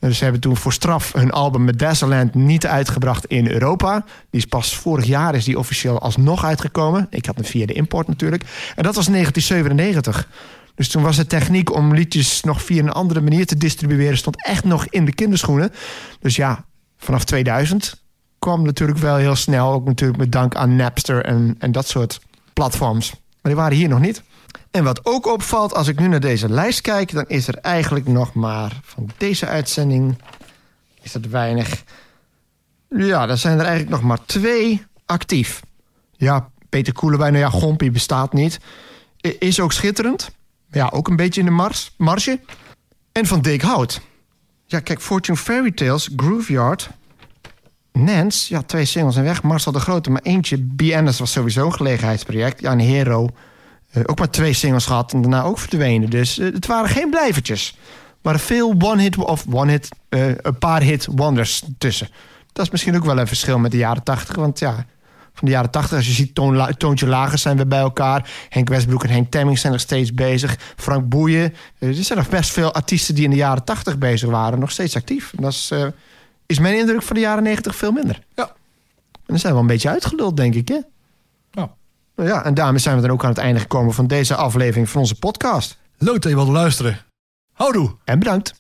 Dus ze hebben toen voor straf hun album Medazzaland niet uitgebracht in Europa. Die is pas vorig jaar is die officieel alsnog uitgekomen. Ik had hem via de import natuurlijk. En dat was 1997. Dus toen was de techniek om liedjes nog via een andere manier te distribueren... stond echt nog in de kinderschoenen. Dus ja, vanaf 2000 kwam natuurlijk wel heel snel... ook natuurlijk met dank aan Napster en, en dat soort platforms. Maar die waren hier nog niet. En wat ook opvalt als ik nu naar deze lijst kijk... dan is er eigenlijk nog maar van deze uitzending... is dat weinig. Ja, dan zijn er eigenlijk nog maar twee actief. Ja, Peter Koelewijn, nou ja, Gompie bestaat niet. Is ook schitterend. Ja, ook een beetje in de mars, marge. En van Dick Hout. Ja, kijk, Fortune Fairy Tales, Grooveyard... Nance, ja, twee singles en weg. Marcel de Grote, maar eentje. BNS was sowieso een gelegenheidsproject. Ja, een hero. Eh, ook maar twee singles gehad en daarna ook verdwenen. Dus eh, het waren geen blijvertjes. Maar veel one-hit of one-hit, eh, een paar hit wonders tussen. Dat is misschien ook wel een verschil met de jaren tachtig. Want ja, van de jaren tachtig, als je ziet, Toon La- Toontje Lager zijn we bij elkaar. Henk Westbroek en Henk Temming zijn nog steeds bezig. Frank Boeien. Er zijn nog best veel artiesten die in de jaren tachtig bezig waren. Nog steeds actief. En dat is, is mijn indruk van de jaren negentig veel minder. Ja. En dan zijn we wel een beetje uitgeluld, denk ik, hè? Nou, Nou ja, en daarmee zijn we dan ook aan het einde gekomen van deze aflevering van onze podcast. leuk dat je wilde luisteren. Houdoe! En bedankt.